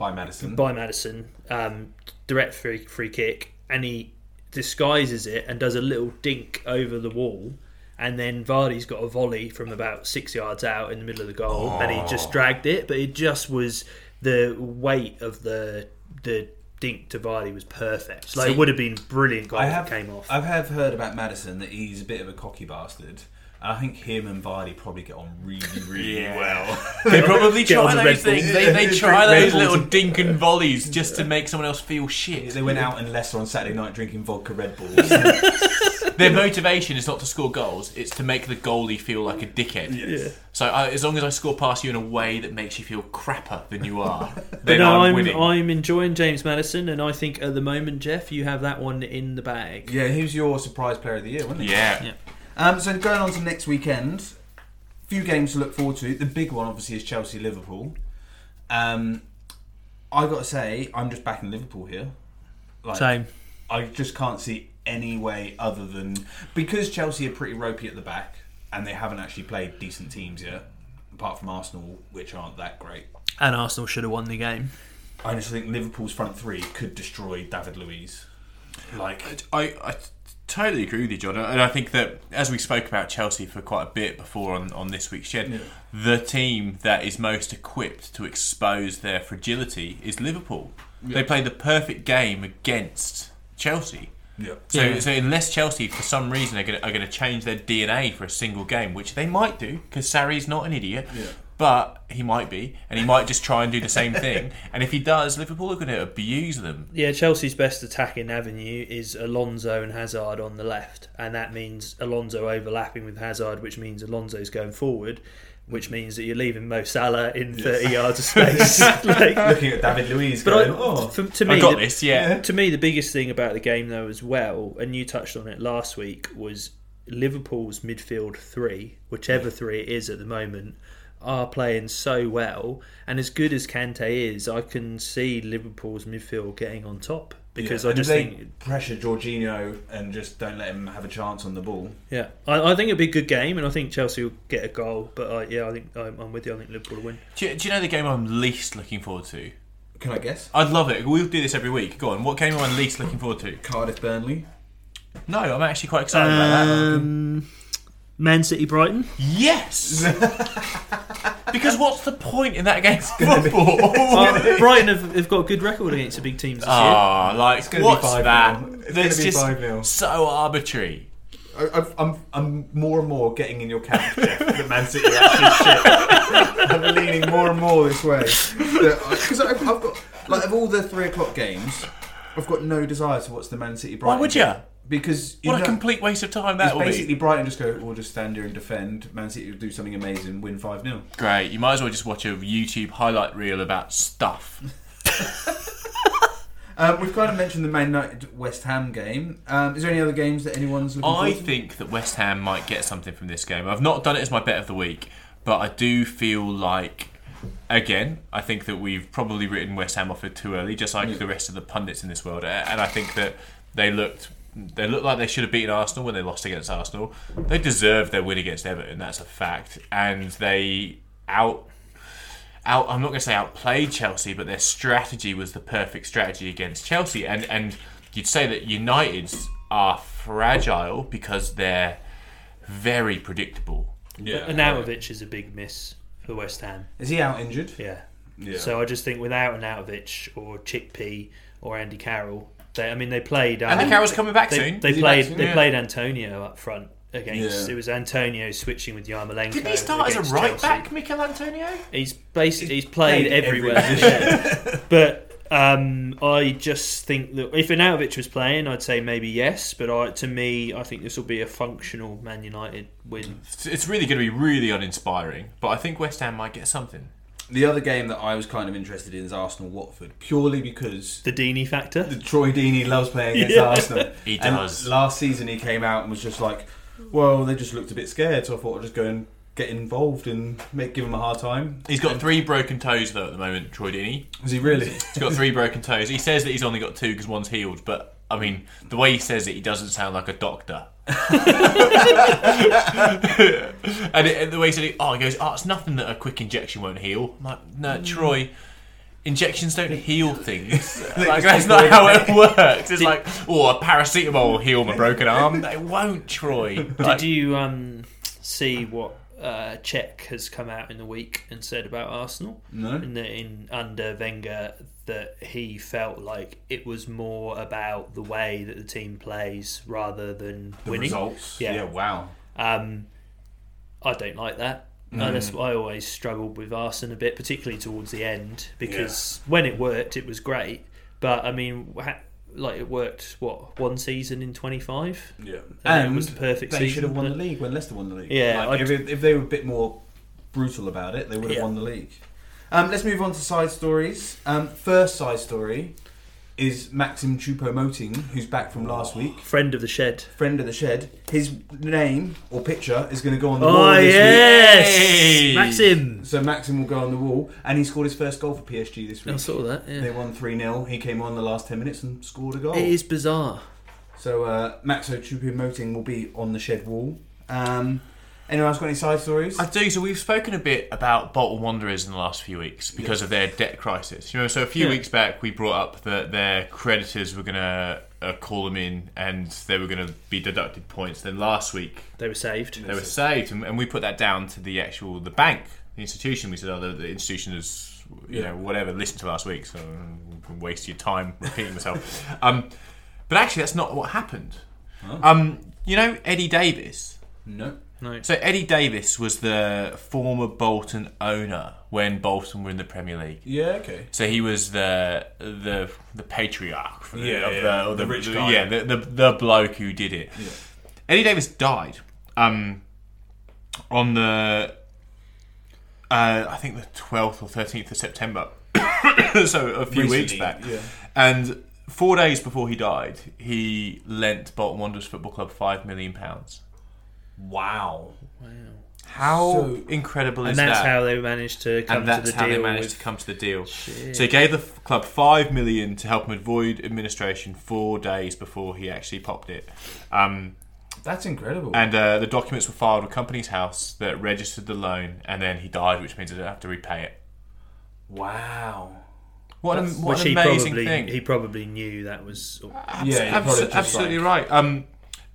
A: By Maddison.
C: by Maddison, um, direct free free kick, and he disguises it and does a little dink over the wall. And then Vardy's got a volley from about six yards out in the middle of the goal, and he just dragged it. But it just was the weight of the the dink to Vardy was perfect. Like
B: See,
C: it would have been brilliant goal
A: I
C: if
A: have
C: it came off.
A: I have heard about Maddison that he's a bit of a cocky bastard. And I think him and Vardy probably get on really, really
B: Yeah.
A: well. *laughs*
B: They probably
C: Get
B: try those
C: Red
B: things. They, they try those little
A: and-
B: dink and volleys just to make someone else feel shit.
A: they went out in Leicester on Saturday night drinking vodka Red Bulls. *laughs*
B: Their motivation is not to score goals; it's to make the goalie feel like a dickhead.
C: yeah.
B: So I, as long as I score past you in a way that makes you feel crapper than you are, *laughs* then
C: no,
B: I'm,
C: I'm
B: winning.
C: I'm enjoying James Maddison, and I think at the moment, Jeff, you have that one in the bag.
A: yeah, he was your surprise player of the year, wasn't he?
B: yeah.
C: Yeah.
D: Um, so going on to next weekend, few games to look forward to. The big one, obviously, is Chelsea Liverpool. Um, I got to say, I'm just backing Liverpool here. Like,
C: Same.
D: I just can't see any way other than because Chelsea are pretty ropey at the back and they haven't actually played decent teams yet, apart from Arsenal, which aren't that great.
C: And Arsenal should have won the game.
D: I just think Liverpool's front three could destroy David Luiz. Like,
B: I, I totally agree with you, John, and I think that as we spoke about Chelsea for quite a bit before on, on this week's shed,
D: Yeah.
B: the team that is most equipped to expose their fragility is Liverpool. They played the perfect game against Chelsea.
D: yeah.
B: So,
C: Yeah.
B: so unless Chelsea, for some reason, are going to, are going to change their DNA for a single game, which they might do, because Sarri's not an idiot,
D: Yeah.
B: But he might be, and he might just try and do the same thing. *laughs* And if he does, Liverpool are going to abuse them.
C: Yeah, Chelsea's best attacking avenue is Alonso and Hazard on the left, and that means Alonso overlapping with Hazard, which means Alonso's going forward, which means that you're leaving Mo Salah in 30 *laughs* yards of space. *laughs* like,
D: Looking at David Luiz
C: but I,
D: oh,
C: for, to
B: I
C: me,
B: got
C: the-
B: this, yeah.
C: to me, the biggest thing about the game, though, as well, and you touched on it last week, was Liverpool's midfield three, whichever three it is at the moment, are playing so well, and as good as Kante is, I can see Liverpool's midfield getting on top because
E: Yeah,
C: I
E: and
C: just
E: they
C: think
E: pressure Jorginho and just don't let him have a chance on the ball.
C: yeah, I, I think it'll be a good game, and I think Chelsea will get a goal. But I, yeah, I think I'm, I'm with you. I think Liverpool will win.
B: Do you, do you know the game I'm least looking forward to?
A: Can I guess?
B: I'd love it. We'll do this every week. Go on. What game am I least looking forward to?
A: Cardiff Burnley.
B: No, I'm actually quite excited about that.
C: Um, Man City Brighton.
B: Yes. *laughs* because what's the point in that against football? *laughs*
C: Uh, *laughs* Brighton have, have got a good record against the big teams this year.
B: Ah, like
E: gonna be
B: what's
E: 5-0.
B: that?
E: It's
B: That's
E: gonna be
B: just
E: 5-0.
B: so arbitrary.
E: I, I've- I'm I'm more and more getting in your camp, Jeff, that Man City are actually shit.
A: I'm leaning more and more this way because I've, I've got like of all the three o'clock games, I've got no desire to watch the Man City Brighton.
B: Why would
A: game. Because you
B: What a complete waste of time that will
A: basically
B: be.
A: Brighton just go, we'll just stand here and defend. Man City will do something amazing, win five 0
B: Great. You might as well just watch a YouTube highlight reel about stuff.
A: Um, *laughs* we've kind of mentioned the Man United West Ham game. Um, is there any other games that anyone's looking
B: I
A: forward to?
B: think that West Ham might get something from this game. I've not done it as my bet of the week, but I do feel like, again, I think that we've probably written West Ham off a too early, just like the rest of the pundits in this world. And I think that they looked. They look like they should have beaten Arsenal when they lost against Arsenal. They deserved their win against Everton. That's a fact, and they out out. I'm not going to say outplayed Chelsea, but their strategy was the perfect strategy against Chelsea. And and you'd say that United's are fragile because they're very predictable.
E: Yeah.
C: Arnautovic is a big miss for West Ham.
A: Is he out injured?
C: Yeah.
E: Yeah.
C: So I just think without Arnautovic or Chickpea or Andy Carroll, they, I mean they played. Um,
B: And the Carroll's coming back
C: they,
B: soon.
C: They
A: Is
C: played.
A: soon?
C: They
B: Yeah.
C: played Antonio up front against.
A: Yeah.
C: It was Antonio switching with Yarmolenko.
B: Didn't he start as a right
C: Chelsea.
B: back, Michail Antonio?
C: He's basically he's played,
E: played
C: everywhere.
E: every. *laughs*
C: But um, I just think that if Arnautovic was playing, I'd say maybe yes. But I, to me, I think this will be a functional Man United win.
B: It's- It's really going to be really uninspiring, but I think West Ham might get something.
A: The other game that I was kind of interested in is Arsenal Watford, purely because
C: The Deeney factor.
A: the Troy Deeney loves playing against *laughs*
C: Yeah.
A: Arsenal.
B: He
A: And
B: does.
A: last season he came out and was just like, well, they just looked a bit scared, so I thought I'd just go and get involved and make give him a hard time.
B: He's got three broken toes though at the moment, Troy Deeney.
A: Is he really?
B: He's got three *laughs* broken toes. He says that he's only got two because one's healed, but I mean, the way he says it, he doesn't sound like a doctor. *laughs* and, it, and the way he said it, oh, he goes, oh, it's nothing that a quick injection won't heal. I'm like, no, Troy, injections don't heal things. *laughs* like, that's not how it works. It's like, oh, a paracetamol will heal my broken arm. *laughs* They won't, Troy. Like,
C: Did you um, see what uh, Cech has come out in the week and said about Arsenal?
A: No.
C: In, the, in under Wenger, that he felt like it was more about the way that the team plays rather than
A: The
C: winning.
A: results.
C: Yeah.
A: Yeah. Wow.
C: Um, I don't like that. And that's I always struggled with Arsenal a bit, particularly towards the end, because when it worked, it was great. But I mean, ha- like it worked what one season in twenty five.
A: Yeah.
C: And
A: And
C: it was the perfect
A: they
C: season,
A: should have won
C: but-
A: the league when Leicester won the league.
C: Yeah,
A: Like,
C: I'd-
A: if, if they were a bit more brutal about it, they would have
C: Yeah.
A: won the league. Um, let's move on to side stories. Um, first side story is Maxim Choupo-Moting, who's back from last week,
C: Friend of the shed.
A: friend of the shed. His name or picture is going to go on the wall
C: Oh
A: this week.
C: yes,
B: Hey!
C: Maxim.
A: So Maxim will go on the wall, and he scored his first goal for PSG this week.
C: I saw that.
A: They won 3 0. He came on the last 10 minutes and scored a goal.
C: It is bizarre.
A: So uh, Maxo Choupo-Moting will be on the shed wall. Um, anyone else got any side stories?
B: I do. So we've spoken a bit about Bolton Wanderers in the last few weeks because of their debt crisis. You know, so a few
C: Yeah.
B: weeks back we brought up that their creditors were going to uh, call them in and they were going to be deducted points. Then last week
C: They were saved.
B: they were saved, and, and we put that down to the actual the bank, the institution. We said, oh, the, the institution is you
A: Yeah.
B: know whatever. Listen to last week, so waste your time repeating myself. *laughs* um, but actually, that's not what happened.
A: Oh.
B: Um, you know Eddie Davies.
A: no.
C: No.
B: So Eddie Davies was the former Bolton owner when Bolton were in the Premier League.
A: Yeah, okay.
B: So he was the the the patriarch for the,
E: Yeah,
B: of
E: yeah,
B: the, or
E: the rich guy.
B: Yeah, the, the the bloke who did it.
A: Yeah.
B: Eddie Davies died um, on the uh, I think the twelfth or thirteenth of September. *coughs* so a few weeks back.
A: Yeah.
B: And four days before he died, he lent Bolton Wanderers Football Club five million pounds.
E: Wow.
C: Wow.
B: How
F: So-
B: incredible is
C: and that's how they managed to come
B: and that's
C: to the
B: how
C: deal.
B: they managed
C: with,
B: to come to the deal.
C: Shit.
B: So he gave the f- club five million to help him avoid administration four days before he actually popped it. Um,
F: That's incredible.
B: and uh, the documents were filed with Companies House that registered the loan, and then he died, which means they don't have to repay it.
F: wow.
B: What an, what
C: which
B: an
C: he
B: amazing
C: probably
B: thing!
C: he probably knew that was
B: Abs-
F: Yeah, he
B: abs- absolutely
F: like-
B: right. Um,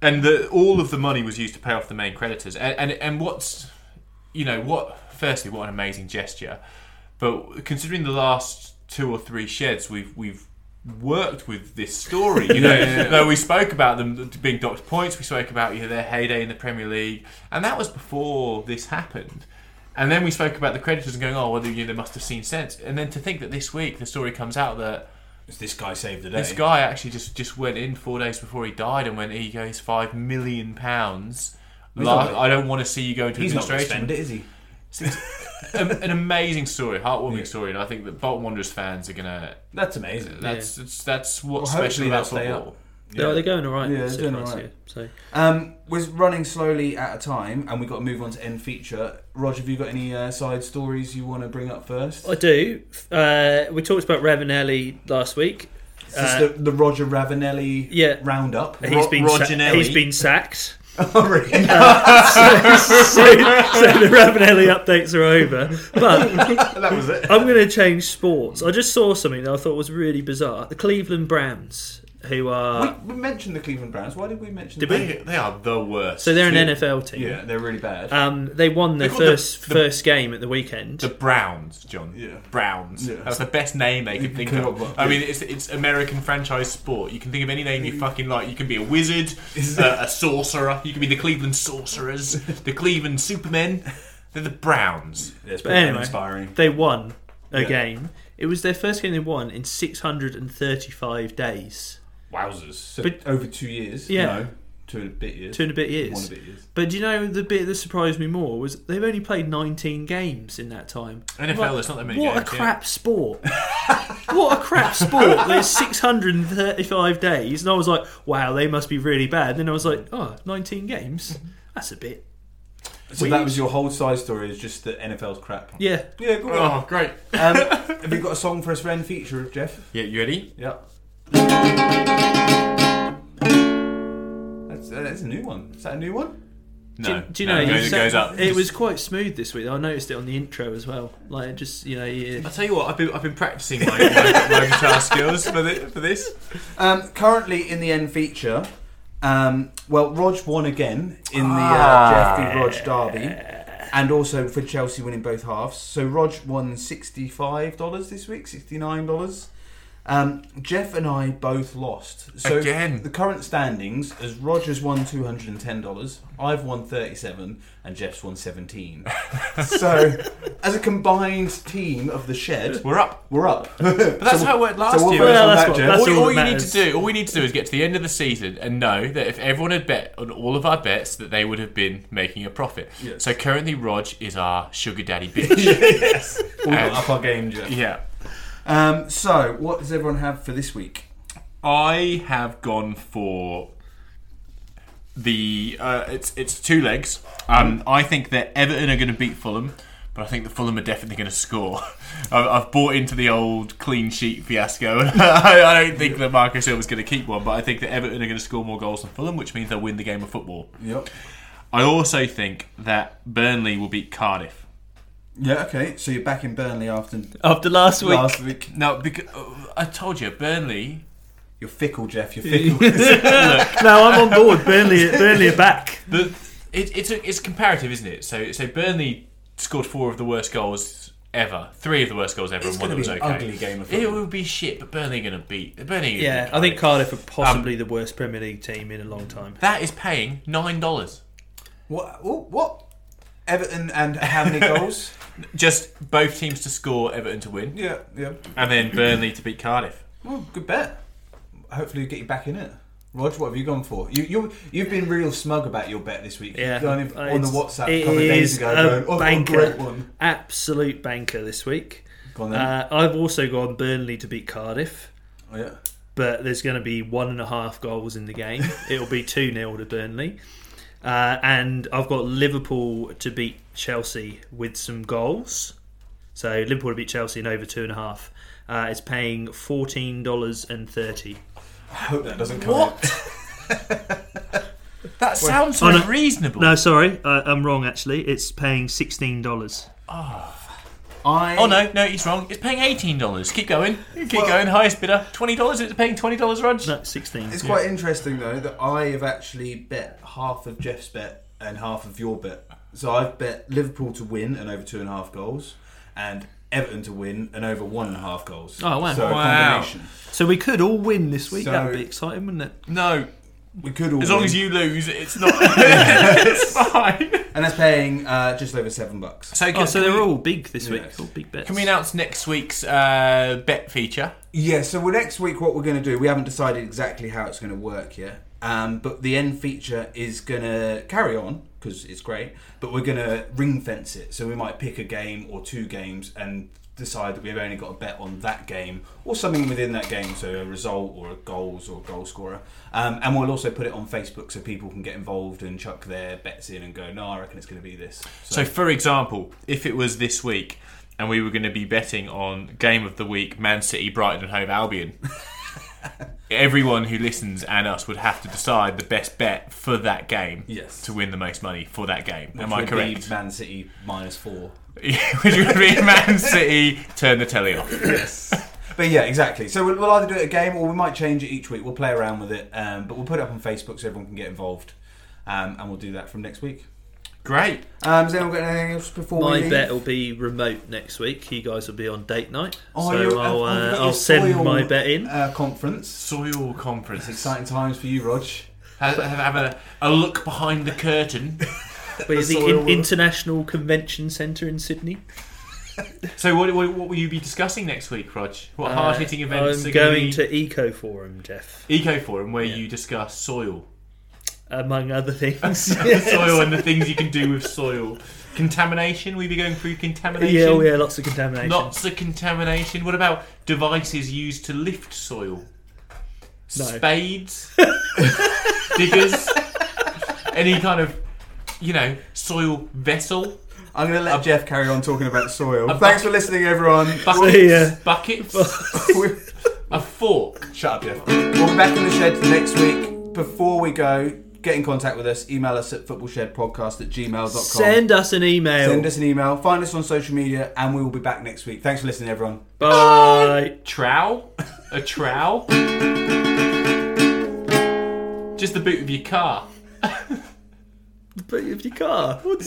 B: and the, all of the money was used to pay off the main creditors. And, and and what's you know what? Firstly, what an amazing gesture. But considering the last two or three sheds we've we've worked with this story, you *laughs* know,
F: Yeah, yeah.
B: though we spoke about them being docked points, we spoke about you know their heyday in the Premier League, and that was before this happened. And then we spoke about the creditors and going, oh, well, you know, they must have seen sense. And then to think that this week the story comes out that
F: This guy saved the day.
B: this guy actually just, just went in four days before he died and went, here you go, he's five million pounds.
F: Not-
B: I don't want to see you go into
F: He's not going to
B: administration.
F: spend it, is he?
B: an, an amazing story, heartwarming
F: Yeah.
B: story, and I think that Bolton Wanderers fans are gonna.
F: That's amazing.
B: That's that's, that's what's
F: Well,
B: special about football.
F: Up.
C: they're, they're going all right.
A: Yeah, they're doing all
C: year. So
A: Um, we're running slowly at a time, and we've got to move on to end feature. Roger, have you got any uh, side stories you want to bring up first?
C: I do. Uh, we talked about Ravanelli last week. Uh,
A: the, the Roger Ravanelli
C: yeah.
A: roundup?
C: He's
B: Ro-
C: been sa- he's been sacked. *laughs*
A: Oh, really? *laughs*
C: so, so, so the Ravanelli updates are over. But *laughs*
A: that was it.
C: I'm going to change sports. I just saw something that I thought was really bizarre. The Cleveland Browns, who are
A: We, we mentioned the Cleveland Browns. Why did we mention?
C: Did
A: them?
C: we?
B: They, they are the worst.
C: so they're an
A: Yeah.
C: NFL team.
A: Yeah, they're really bad.
C: Um, they won their
B: They got the-
C: first
B: the-
C: first game at the weekend.
B: the Browns, John.
A: Yeah.
B: Browns.
A: Yeah.
B: That's the best name they could think
A: Come
B: of.
A: on,
B: I mean, it's it's American franchise sport. You can think of any name you fucking like. You can be a wizard, uh, a sorcerer. You can be the Cleveland Sorcerers, *laughs* the Cleveland Supermen. They're the Browns.
A: It's
C: But
A: pretty
C: anyway.
A: inspiring.
C: they won a
A: Yeah.
C: game. It was their first game they won in 635 days,
A: Wowzers. So
C: But-
A: over two years.
C: Yeah.
A: No, two and a bit years.
C: two and a bit
A: One
C: years.
A: and a bit years.
C: But do you know the bit that surprised me more was they've only played 19 games in that time.
B: NFL,
C: Like,
B: there's not that many
C: What
B: games.
C: a
B: yeah.
C: crap sport! *laughs* what a crap sport! There's 635 days, and I was like, "Wow, they must be really bad." Then I was like, "Oh, 19 games? That's a bit."
A: So that was your whole side story. Is just that NFL's crap.
C: Yeah,
A: Yeah, go.
B: Oh, great.
A: Um, *laughs* have you got a song for us for end feature, Jeff?
B: Yeah, you ready?
A: Yep. That's, uh, that's a new one. Is that a new one?
C: Do,
B: No.
C: you- do you
B: no,
C: know?
B: it
C: you
B: goes, it goes up.
C: It was quite smooth this week. I noticed it on the intro as well. Like just you know, you,
B: I'll tell you what. I've been I've been practicing my *laughs* my, my guitar skills for the, for this.
A: Um, currently in the end feature, um, well, Rog won again in the
B: Ah.
A: uh, Jeff v Rog derby, and also for Chelsea winning both halves. So Rog won sixty-five dollars this week, sixty-nine dollars. Um, Jeff and I both lost. So
B: Again.
A: the current standings is Rogers won two hundred and ten dollars, I've won thirty-seven, and Jeff's won seventeen. *laughs* so as a combined team of the shed,
B: We're up.
A: we're up. *laughs*
B: But that's how it worked last
A: we'll
B: year.
C: Well, that's
A: that,
C: what- that's
B: all,
C: all
B: all
C: that
B: you need
C: matters.
B: to do, all we need to do, is get to the end of the season and know that if everyone had bet on all of our bets, that they would have been making a profit.
A: Yes.
B: So currently, Rog is our sugar daddy *laughs* bitch.
A: yes, we've got up our game, Jeff.
B: yeah.
A: Um, so, what does everyone have for this week?
B: I have gone for the uh, it's it's two legs. Um, I think that Everton are going to beat Fulham, but I think that Fulham are definitely going to score. *laughs* I've, I've bought into the old clean sheet fiasco. I, *laughs* I don't think that Marco Silva's going to keep one, but I think that Everton are going to score more goals than Fulham, which means they'll win the game of football.
A: Yep.
B: I also think that Burnley will beat Cardiff.
A: Yeah. Okay. So you're back in Burnley after
C: after last week.
A: last week.
B: Now, because uh, I told you, Burnley.
A: You're fickle, Jeff. You're *laughs* fickle.
C: no, I'm on board. Burnley, Burnley are back.
B: The it, it's a, it's comparative, isn't it? So so Burnley scored four of the worst goals ever, three of the worst goals ever,
A: it's
B: and one
A: going
B: of
A: to
B: was okay.
A: ugly game of
B: It
A: football.
B: will be shit, but Burnley are going to beat Burnley. are
C: Yeah,
B: beat
C: I think
B: Cardiff.
C: Cardiff are possibly the worst Premier League team in a long time.
B: that is paying nine dollars.
A: What? What? what? Everton and how many *laughs* goals?
B: Just both teams to score, Everton to win,
A: yeah. Yeah.
B: and then Burnley to beat Cardiff.
A: Well, good bet. Hopefully, you get you back in it. Rog, what have you gone for? You you you've been real smug about your bet this week.
C: Yeah,
A: You've gone in on the
C: it's-
A: WhatsApp
C: it
A: a couple of days
C: is
A: ago.
C: a
A: Going, oh, I've got a
C: banker.
A: great one.
C: Absolute banker this week.
A: Go on then.
C: Uh, I've also gone Burnley to beat Cardiff,
A: oh, yeah.
C: but there's going to be one and a half goals in the game. *laughs* It'll be 2 0 to Burnley. Uh, and I've got Liverpool to beat Chelsea with some goals. So Liverpool to beat Chelsea in over two and a half. Uh, it's paying fourteen dollars and thirty.
G: I hope that doesn't come
B: What? *laughs* That sounds
C: Oh, no.
B: unreasonable.
C: No, sorry, uh, I'm wrong. Actually, it's paying sixteen dollars.
A: I
B: Oh no, no, he's wrong. It's paying eighteen dollars. Keep going. Keep going. Highest bidder, twenty dollars. It's paying twenty dollars, Rog.
C: No, sixteen.
A: It's quite interesting though that I have actually bet half of Jeff's bet and half of your bet. So I've bet Liverpool to win and over two and a half goals, and Everton to win and over one and a half goals.
C: Oh, wow.
A: So a
B: Wow.
A: combination.
C: So we could all win this week.
A: So-
C: that would be exciting, wouldn't it?
B: No,
A: We could all
B: as long
A: win.
B: as you lose, it's not. *laughs* *laughs* it's fine.
A: and that's paying uh, just over seven bucks.
B: So,
C: Oh, so
B: can
C: they're
B: we,
C: all big this week.
A: Yes.
C: All big bets.
B: Can we announce next week's uh, bet feature?
A: Yeah, so well, next week what we're going to do, we haven't decided exactly how it's going to work yet. Um, but the end feature is going to carry on because it's great, but we're going to ring fence it. So we might pick a game or two games and decide that we've only got a bet on that game or something within that game, so a result or a goals or a goal scorer. Um, and we'll also put it on Facebook so people can get involved and chuck their bets in and go, no, I reckon it's going to be this.
B: So, for example, if it was this week and we were going to be betting on game of the week, Man City, Brighton, and Hove Albion, everyone who listens and us would have to decide the best bet for that game
A: Yes.
B: to win the most money for that game. Am I
A: would be
B: correct?
A: Man City minus four. *laughs*
B: Which would be Man City turn the telly off. *laughs*
A: Yes. But yeah, exactly. So we'll, we'll either do it a game or we might change it each week. We'll play around with it, um, but we'll put it up on Facebook so everyone can get involved, um, and we'll do that from next week.
B: Great.
A: Um, has anyone got anything else before we
C: My
A: leave?
C: bet will be remote next week. You guys will be on date night,
A: Oh,
C: so
A: you-
C: I'll,
A: you've
C: uh,
A: got
C: I'll send
A: soil,
C: my bet in.
A: Uh, conference.
B: Soil conference.
A: It's exciting times for you, Rog.
B: Have, have, have a, a look behind the curtain. *laughs*
C: But the
A: soil-
C: in- International Convention Centre in Sydney. *laughs*
B: So, what, what, what will you be discussing next week, Rog? What hard hitting
C: Uh,
B: events
C: I'm
B: are going
C: going
B: to
C: to Eco Forum, Jeff,
B: Eco Forum, where
C: Yeah.
B: you discuss soil.
C: Among other things. *laughs* *laughs*
B: soil and the things you can do with soil. Contamination, we be going through contamination.
C: yeah, oh yeah, lots of contamination.
B: Lots of contamination. What about devices used to lift soil?
C: No.
B: Spades, *laughs* diggers, any kind of, you know, soil vessel,
A: I'm going to let Jeff carry on talking about soil.
B: A
A: Thanks
B: bu-
A: for listening, everyone.
B: buckets,
C: See ya.
B: buckets, a fork.
A: shut up, Jeff. We'll be back in the shed next week. Before we go, get in contact with us. Email us at footballshedpodcast at gmail.com.
C: Send us an email.
A: Send us an email. Find us on social media, and we will be back next week. Thanks for listening, everyone.
C: Bye.
B: Trow? a trow? Just the boot of your car.
C: But if you car, what's that?